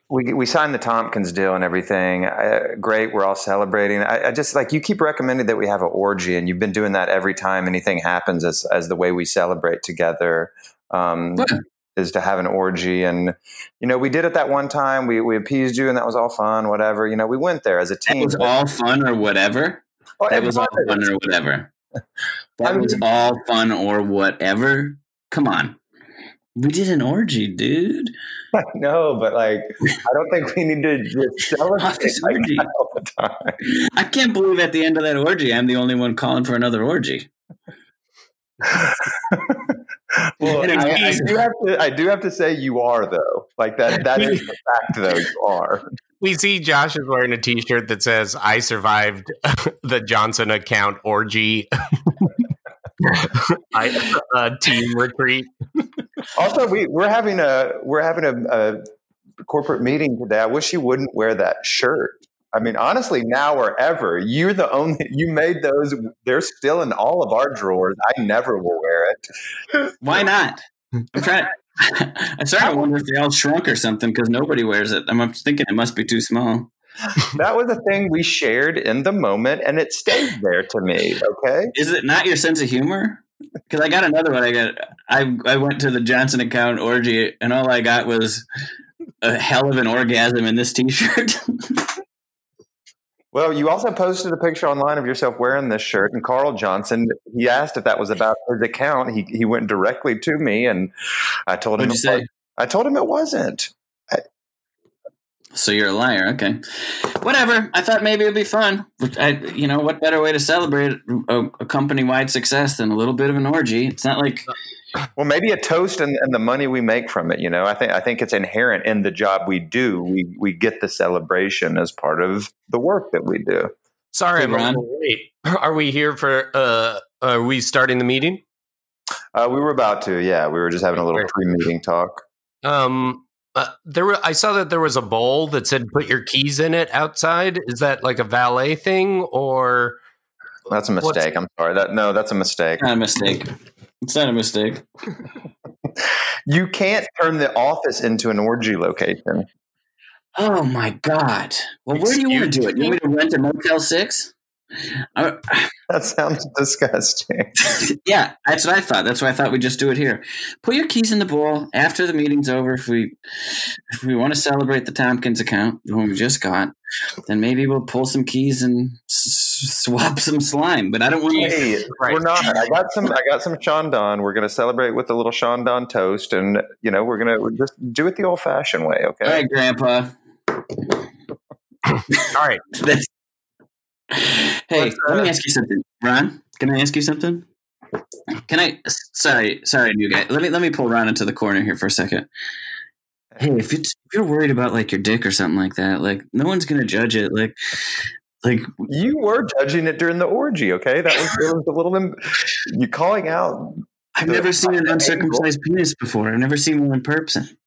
we we signed the Tompkins deal and everything. Uh, great, we're all celebrating. I, I just like you keep recommending that we have an orgy, and you've been doing that every time anything happens as as the way we celebrate together. Um, Yeah. Is to have an orgy, and you know we did it that one time. We we appeased you, and that was all fun. Whatever, you know, we went there as a team. was all fun or whatever. Oh, That it was all fun or whatever. That I was all fun or whatever. Come on. We did an orgy, dude. I know, but like I don't think we need to just celebrate Office like orgy. all the time. I can't believe at the end of that orgy, I'm the only one calling for another orgy. well, And I, I do have to. I do have to say you are though. Like that. That is the fact, though. You are. we see Josh is wearing a T-shirt that says "I survived the Johnson account orgy." I, uh, team retreat. Also, we we're having a we're having a, a corporate meeting today. I wish you wouldn't wear that shirt. I mean, honestly, now or ever, you're the only you made those. They're still in all of our drawers. I never will wear it. Why not? I'm trying. I'm started to wonder if they all shrunk or something because nobody wears it. I'm thinking it must be too small. That was a thing we shared in the moment, and it stayed there to me. Okay. Is it not your sense of humor? Because I got another one. I got. I I went to the Johnson account orgy, and all I got was a hell of an orgasm in this T-shirt. Well, you also posted a picture online of yourself wearing this shirt, and Carl Johnson. He asked if that was about his account. He he went directly to me, and I told him. What'd you it say? was- I told him it wasn't. So you're a liar. Okay. Whatever. I thought maybe it'd be fun. I, you know, what better way to celebrate a, a company-wide success than a little bit of an orgy? It's not like Well, maybe a toast and, and the money we make from it. You know, I think I think it's inherent in the job we do. We we get the celebration as part of the work that we do. Sorry, Hey, I'm Ron. little. Are we here for? uh Are we starting the meeting? Uh, we were about to, yeah. We were just having a little pre-meeting talk. Um, uh, there were. I saw that there was a bowl that said "Put your keys in it" outside. Is that like a valet thing, or That's a mistake. I'm sorry. That no, that's a mistake. not a mistake. It's not a mistake. You can't turn the office into an orgy location. Oh my god. Well, where do you want to do it? You want me to rent a Motel Six? I, That sounds disgusting. yeah, that's what I thought. That's why I thought we'd just do it here. Put your keys in the bowl after the meeting's over. If we if we want to celebrate the Tompkins account, the one we just got, then maybe we'll pull some keys and s- swap some slime. But I don't want to. Hey, Right. we're not. I got some. I got some Chandon. We're going to celebrate with a little Chandon toast, and you know, we're going to just do it the old-fashioned way. Okay. All right, Grandpa. all right? That's- hey, let me ask you something, Ron. Can I ask you something? Can I? Sorry, sorry, new guy. Let me let me pull Ron into the corner here for a second. Hey, if it's if you're worried about like your dick or something like that, like no one's gonna judge it. Like, like You were judging it during the orgy. Okay, that was, it was a little. Im- you calling out. I've never seen an uncircumcised penis before. I've never seen one in person.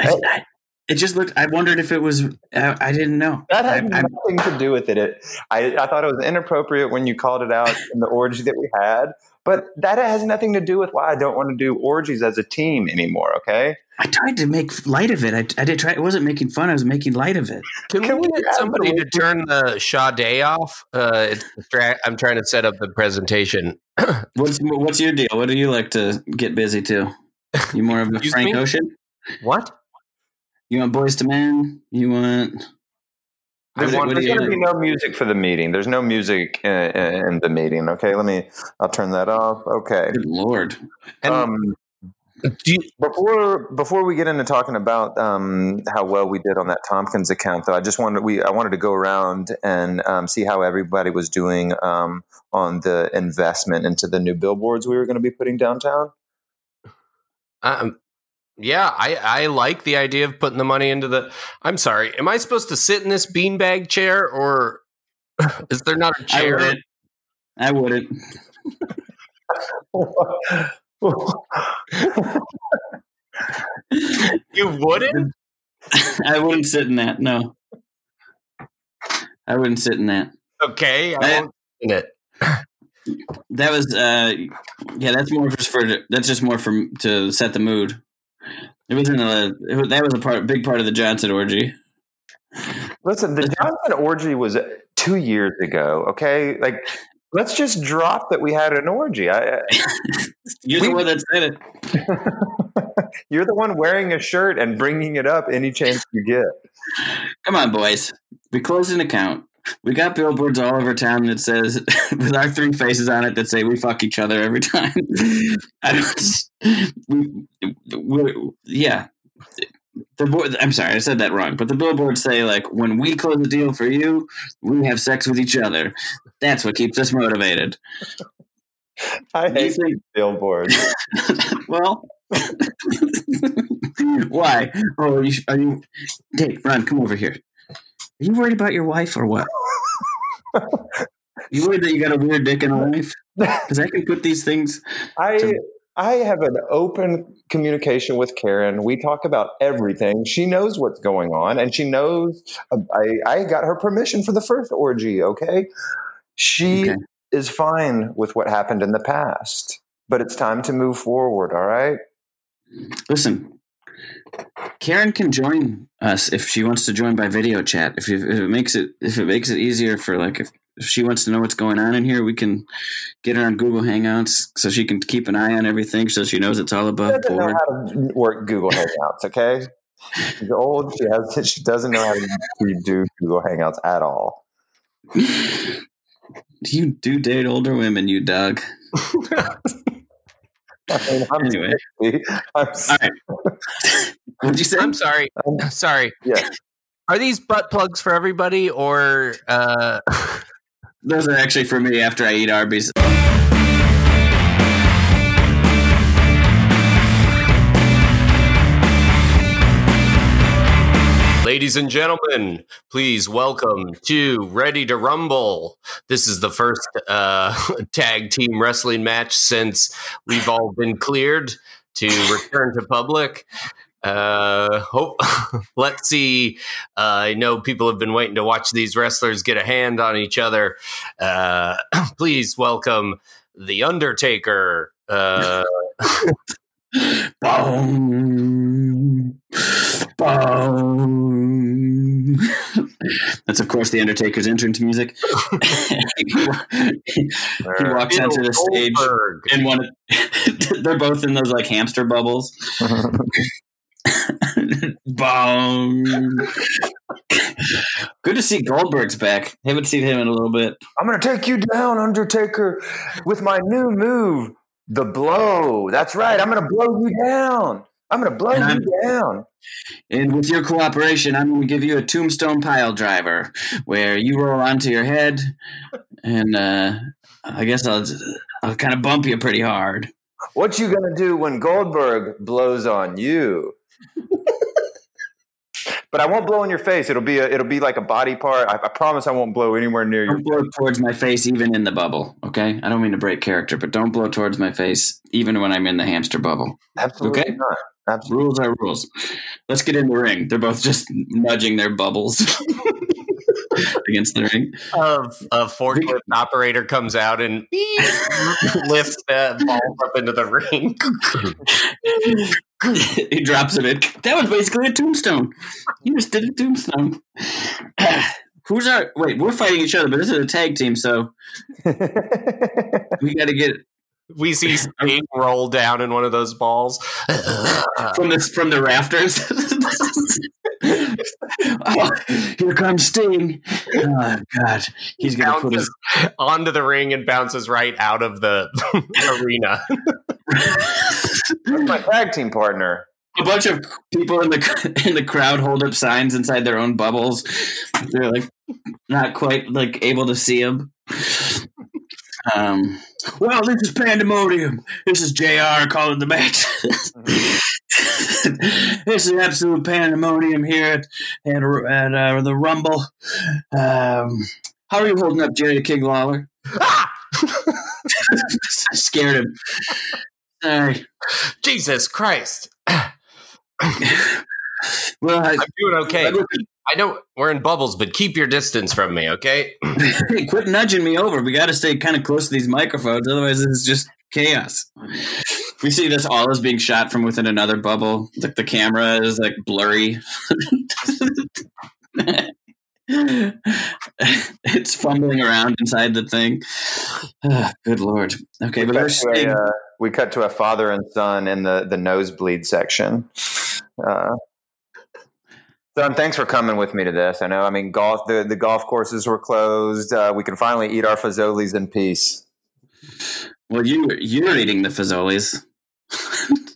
I, I, it just looked. I wondered if it was. I, I didn't know. That had I- I- nothing to do with it. it I, I thought it was inappropriate when you called it out in the orgy that we had, but that has nothing to do with why I don't want to do orgies as a team anymore. Okay. I tried to make light of it. I, I did try. I wasn't making fun. I was making light of it. Can, Can we we get somebody to turn the Sade off? Uh, it's I'm trying to set up the presentation. What's what's your deal? What do you like to get busy to? You more of a Excuse Frank me? Ocean? What? You want Boyz II Men? You want? I There's, want- what there's going to be no music for the meeting. There's no music in, in the meeting. Okay, let me. I'll turn that off. Okay. Good lord! And Um, do you, before before we get into talking about um, how well we did on that Tompkins account, though, I just wanted we I wanted to go around and um, see how everybody was doing um, on the investment into the new billboards we were going to be putting downtown. um, yeah, I, I like the idea of putting the money into the. I'm sorry. Am I supposed to sit in this beanbag chair, or is there not a chair? wouldn't. I wouldn't. You wouldn't? I wouldn't sit in that. No, I wouldn't sit in that. Okay, I I- won't sit in it. That was, uh, yeah, that's more just for that's just more for to set the mood. It wasn't a it was, that was a part big part of the Johnson orgy. Listen, the Johnson orgy was two years ago. Okay, like let's just drop that we had an orgy. I, You're the one that said it. you're the one wearing a shirt and bringing it up any chance you get. Come on, boys. We closed an account. We got billboards all over town that says, with our three faces on it, that say we fuck each other every time. I don't. We, we, yeah. The board, I'm sorry, I said that wrong. But the billboards say like, when we close a deal for you, we have sex with each other. That's what keeps us motivated. I hate think? billboards. Well, Why? Oh, are you, are you? Dave, Ron, come over here. Are you worried about your wife or what? You worried that you got a weird dick in a wife? Because I can put these things. I I have an open communication with Karen. We talk about everything. She knows what's going on, and she knows uh, I I got her permission for the first orgy. Okay, she Okay. is fine with what happened in the past, but it's time to move forward. All right. Listen, Karen can join us if she wants to join by video chat. If, you, if it makes it if it makes it easier for like if, if she wants to know what's going on in here, we can get her on Google Hangouts so she can keep an eye on everything, so she knows it's all above board. how to work Google Hangouts. Okay. She's old. She has. She doesn't know how to do Google Hangouts at all. You do date older women, you dog. I mean, I'm Anyway. 60. I'm, All right. What'd you say? I'm sorry. I'm- Sorry. yeah. Are these butt plugs for everybody or uh Those are actually for me after I eat Arby's. Ladies and gentlemen, please welcome to Ready to Rumble. This is the first uh, tag team wrestling match since we've all been cleared to return to public. Uh, hope let's see. Uh, I know people have been waiting to watch these wrestlers get a hand on each other. Uh, please welcome the Undertaker. Uh, Boom. Boom. That's of course the Undertaker's entrance music. he walks onto the stage Goldberg. in one. they're both in those like hamster bubbles. Boom. Good to see Goldberg's back. Haven't seen him in a little bit. I'm going to take you down, Undertaker, with my new move, the blow. That's right. I'm going to blow you down. I'm going to blow And you I'm- down. And with your cooperation, I'm going to give you a tombstone pile driver where you roll onto your head, and uh, I guess I'll I'll kind of bump you pretty hard. What you going to do when Goldberg blows on you? But I won't blow in your face. It'll be a, it'll be like a body part. I, I promise I won't blow anywhere near your Don't blow towards my face, even in the bubble. Okay, I don't mean to break character, but don't blow towards my face, even when I'm in the hamster bubble. Absolutely Okay. not. Absolutely. Rules are rules. Let's get in the ring. They're both just nudging their bubbles against the ring. of a forklift operator comes out and lifts the ball up into the ring. he drops it in. That was basically a tombstone. You just did a tombstone. Who's our? Wait, we're fighting each other, but this is a tag team, so we got to get We see Sting roll down in one of those balls. from this from the rafters. Oh, here comes Sting. Oh God, he's gonna put his. onto the ring and bounces right out of the arena. That's my tag team partner. A bunch of people in the in the crowd hold up signs inside their own bubbles. They're like not quite like able to see them. Um, well, this is pandemonium. This is J.R. calling the match. this is absolute pandemonium here at at, uh, the Rumble. Um, how are you holding up, Jerry King Lawler? Ah! Scared him. Sorry. Jesus Christ. Well, I, I'm doing okay. I know we're in bubbles, but keep your distance from me, okay? hey, quit nudging me over. We got to stay kind of close to these microphones, otherwise this is just chaos. We see this all as being shot from within another bubble. Like the camera is like blurry. it's fumbling around inside the thing. Ah, good lord. Okay, but we, cut there's to a, uh, we cut to a father and son in the, the nosebleed section. Uh, son, thanks for coming with me to this. I know, I mean, golf. The, the golf courses were closed. Uh, we can finally eat our fazoli's in peace. Well, you you're eating the fazoli's.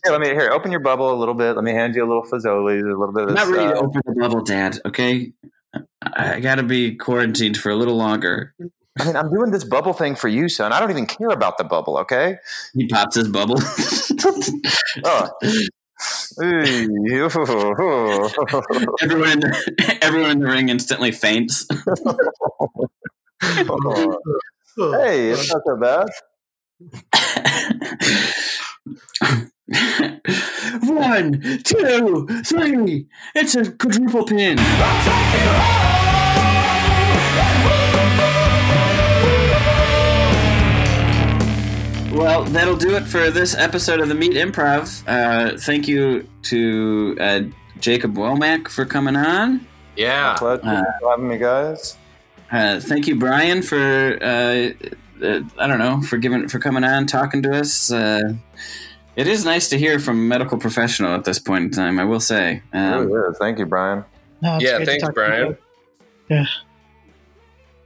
Let me here. Open your bubble a little bit. Let me hand you a little fazoli's, a little bit of I'm not ready to uh, open the bubble, Dad. Okay, I got to be quarantined for a little longer. I mean, I'm doing this bubble thing for you, son. I don't even care about the bubble. Okay. He pops his bubble. Oh. Everyone, in the, everyone in the ring instantly faints. hey, it's not so bad. One, two, three. It's a quadruple pin. Well, that'll do it for this episode of the Meat Improv. Uh, thank you to uh, Jacob Womack for coming on. Yeah. Pleasure Uh, for having me, guys. Uh, thank you, Brian, for uh, I don't know for giving for coming on, talking to us. Uh, it is nice to hear from a medical professional at this point in time. I will say. It Um, really is. Thank you, Brian. No, Yeah, thanks, talk to you. Brian.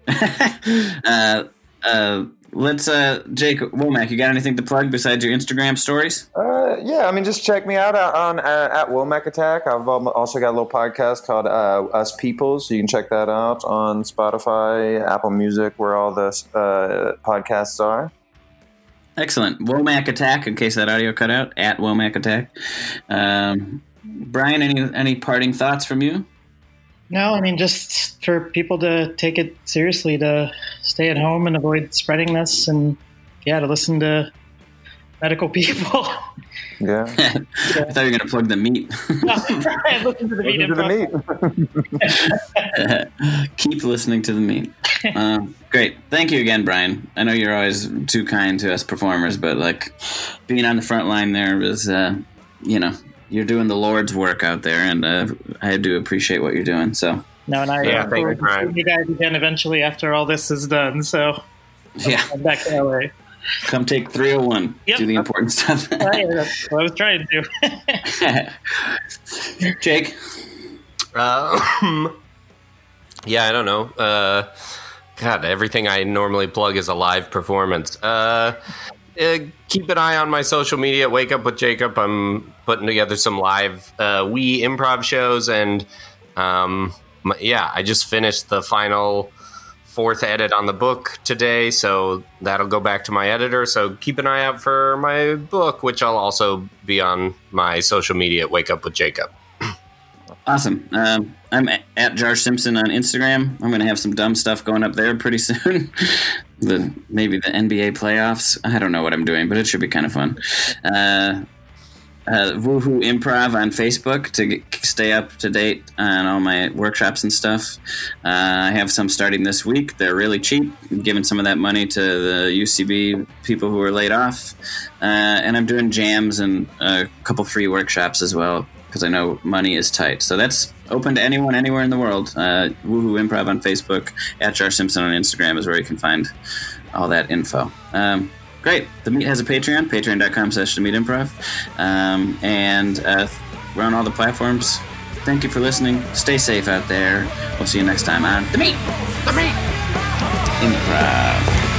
uh, uh, let's, uh, Jake Womack. You got anything to plug besides your Instagram stories? Uh, yeah, I mean, just check me out uh, on uh, at Womack Attack. I've also got a little podcast called uh, Us People, so you can check that out on Spotify, Apple Music, where all the uh, podcasts are. Excellent. Womack Attack. In case that audio cut out, at Womack Attack. Um, Brian, any any parting thoughts from you? No, I mean just for people to take it seriously, to stay at home and avoid spreading this, and yeah, to listen to medical people. Yeah, I thought you were going to plug the meat. listen to the meat Listen to the meat. Keep listening to the meat. Um, great. Thank you again, Brian. I know you're always too kind to us performers, but like being on the front line there was, uh, you know, you're doing the Lord's work out there, and uh, I do appreciate what you're doing. So, No, and I Yeah, look thank you, forward to Brian. seeing you guys again eventually after all this is done. So yeah, I'm back to LA. come take 301. Yep. Do the important stuff. Right, that's what I was trying to do. Jake, Um, yeah, I don't know. Uh, God, everything I normally plug is a live performance. Uh, uh, keep an eye on my social media. Wake up with Jacob. I'm putting together some live uh, we improv shows, and um, my, yeah, I just finished the final fourth edit on the book today, so that'll go back to my editor. So keep an eye out for my book, which I'll also be on my social media. at Wake up with Jacob. awesome. Um, I'm at Jar Simpson on Instagram. I'm going to have some dumb stuff going up there pretty soon. The maybe the NBA playoffs. I don't know what I'm doing, but it should be kind of fun. Uh, uh, Woohoo Improv on Facebook to get, stay up to date on all my workshops and stuff. Uh, I have some starting this week. They're really cheap. I'm giving some of that money to the UCB people who are laid off. Uh, and I'm doing jams and a couple free workshops as well because I know money is tight. So that's open to anyone, anywhere in the world. Uh, Woohoo Improv on Facebook, at Jar Simpson on Instagram is where you can find all that info. Um, great. The Meat has a Patreon, patreon.com slash The Meat Improv. Um, and uh, we're on all the platforms. Thank you for listening. Stay safe out there. We'll see you next time on The Meat. The meat. Improv.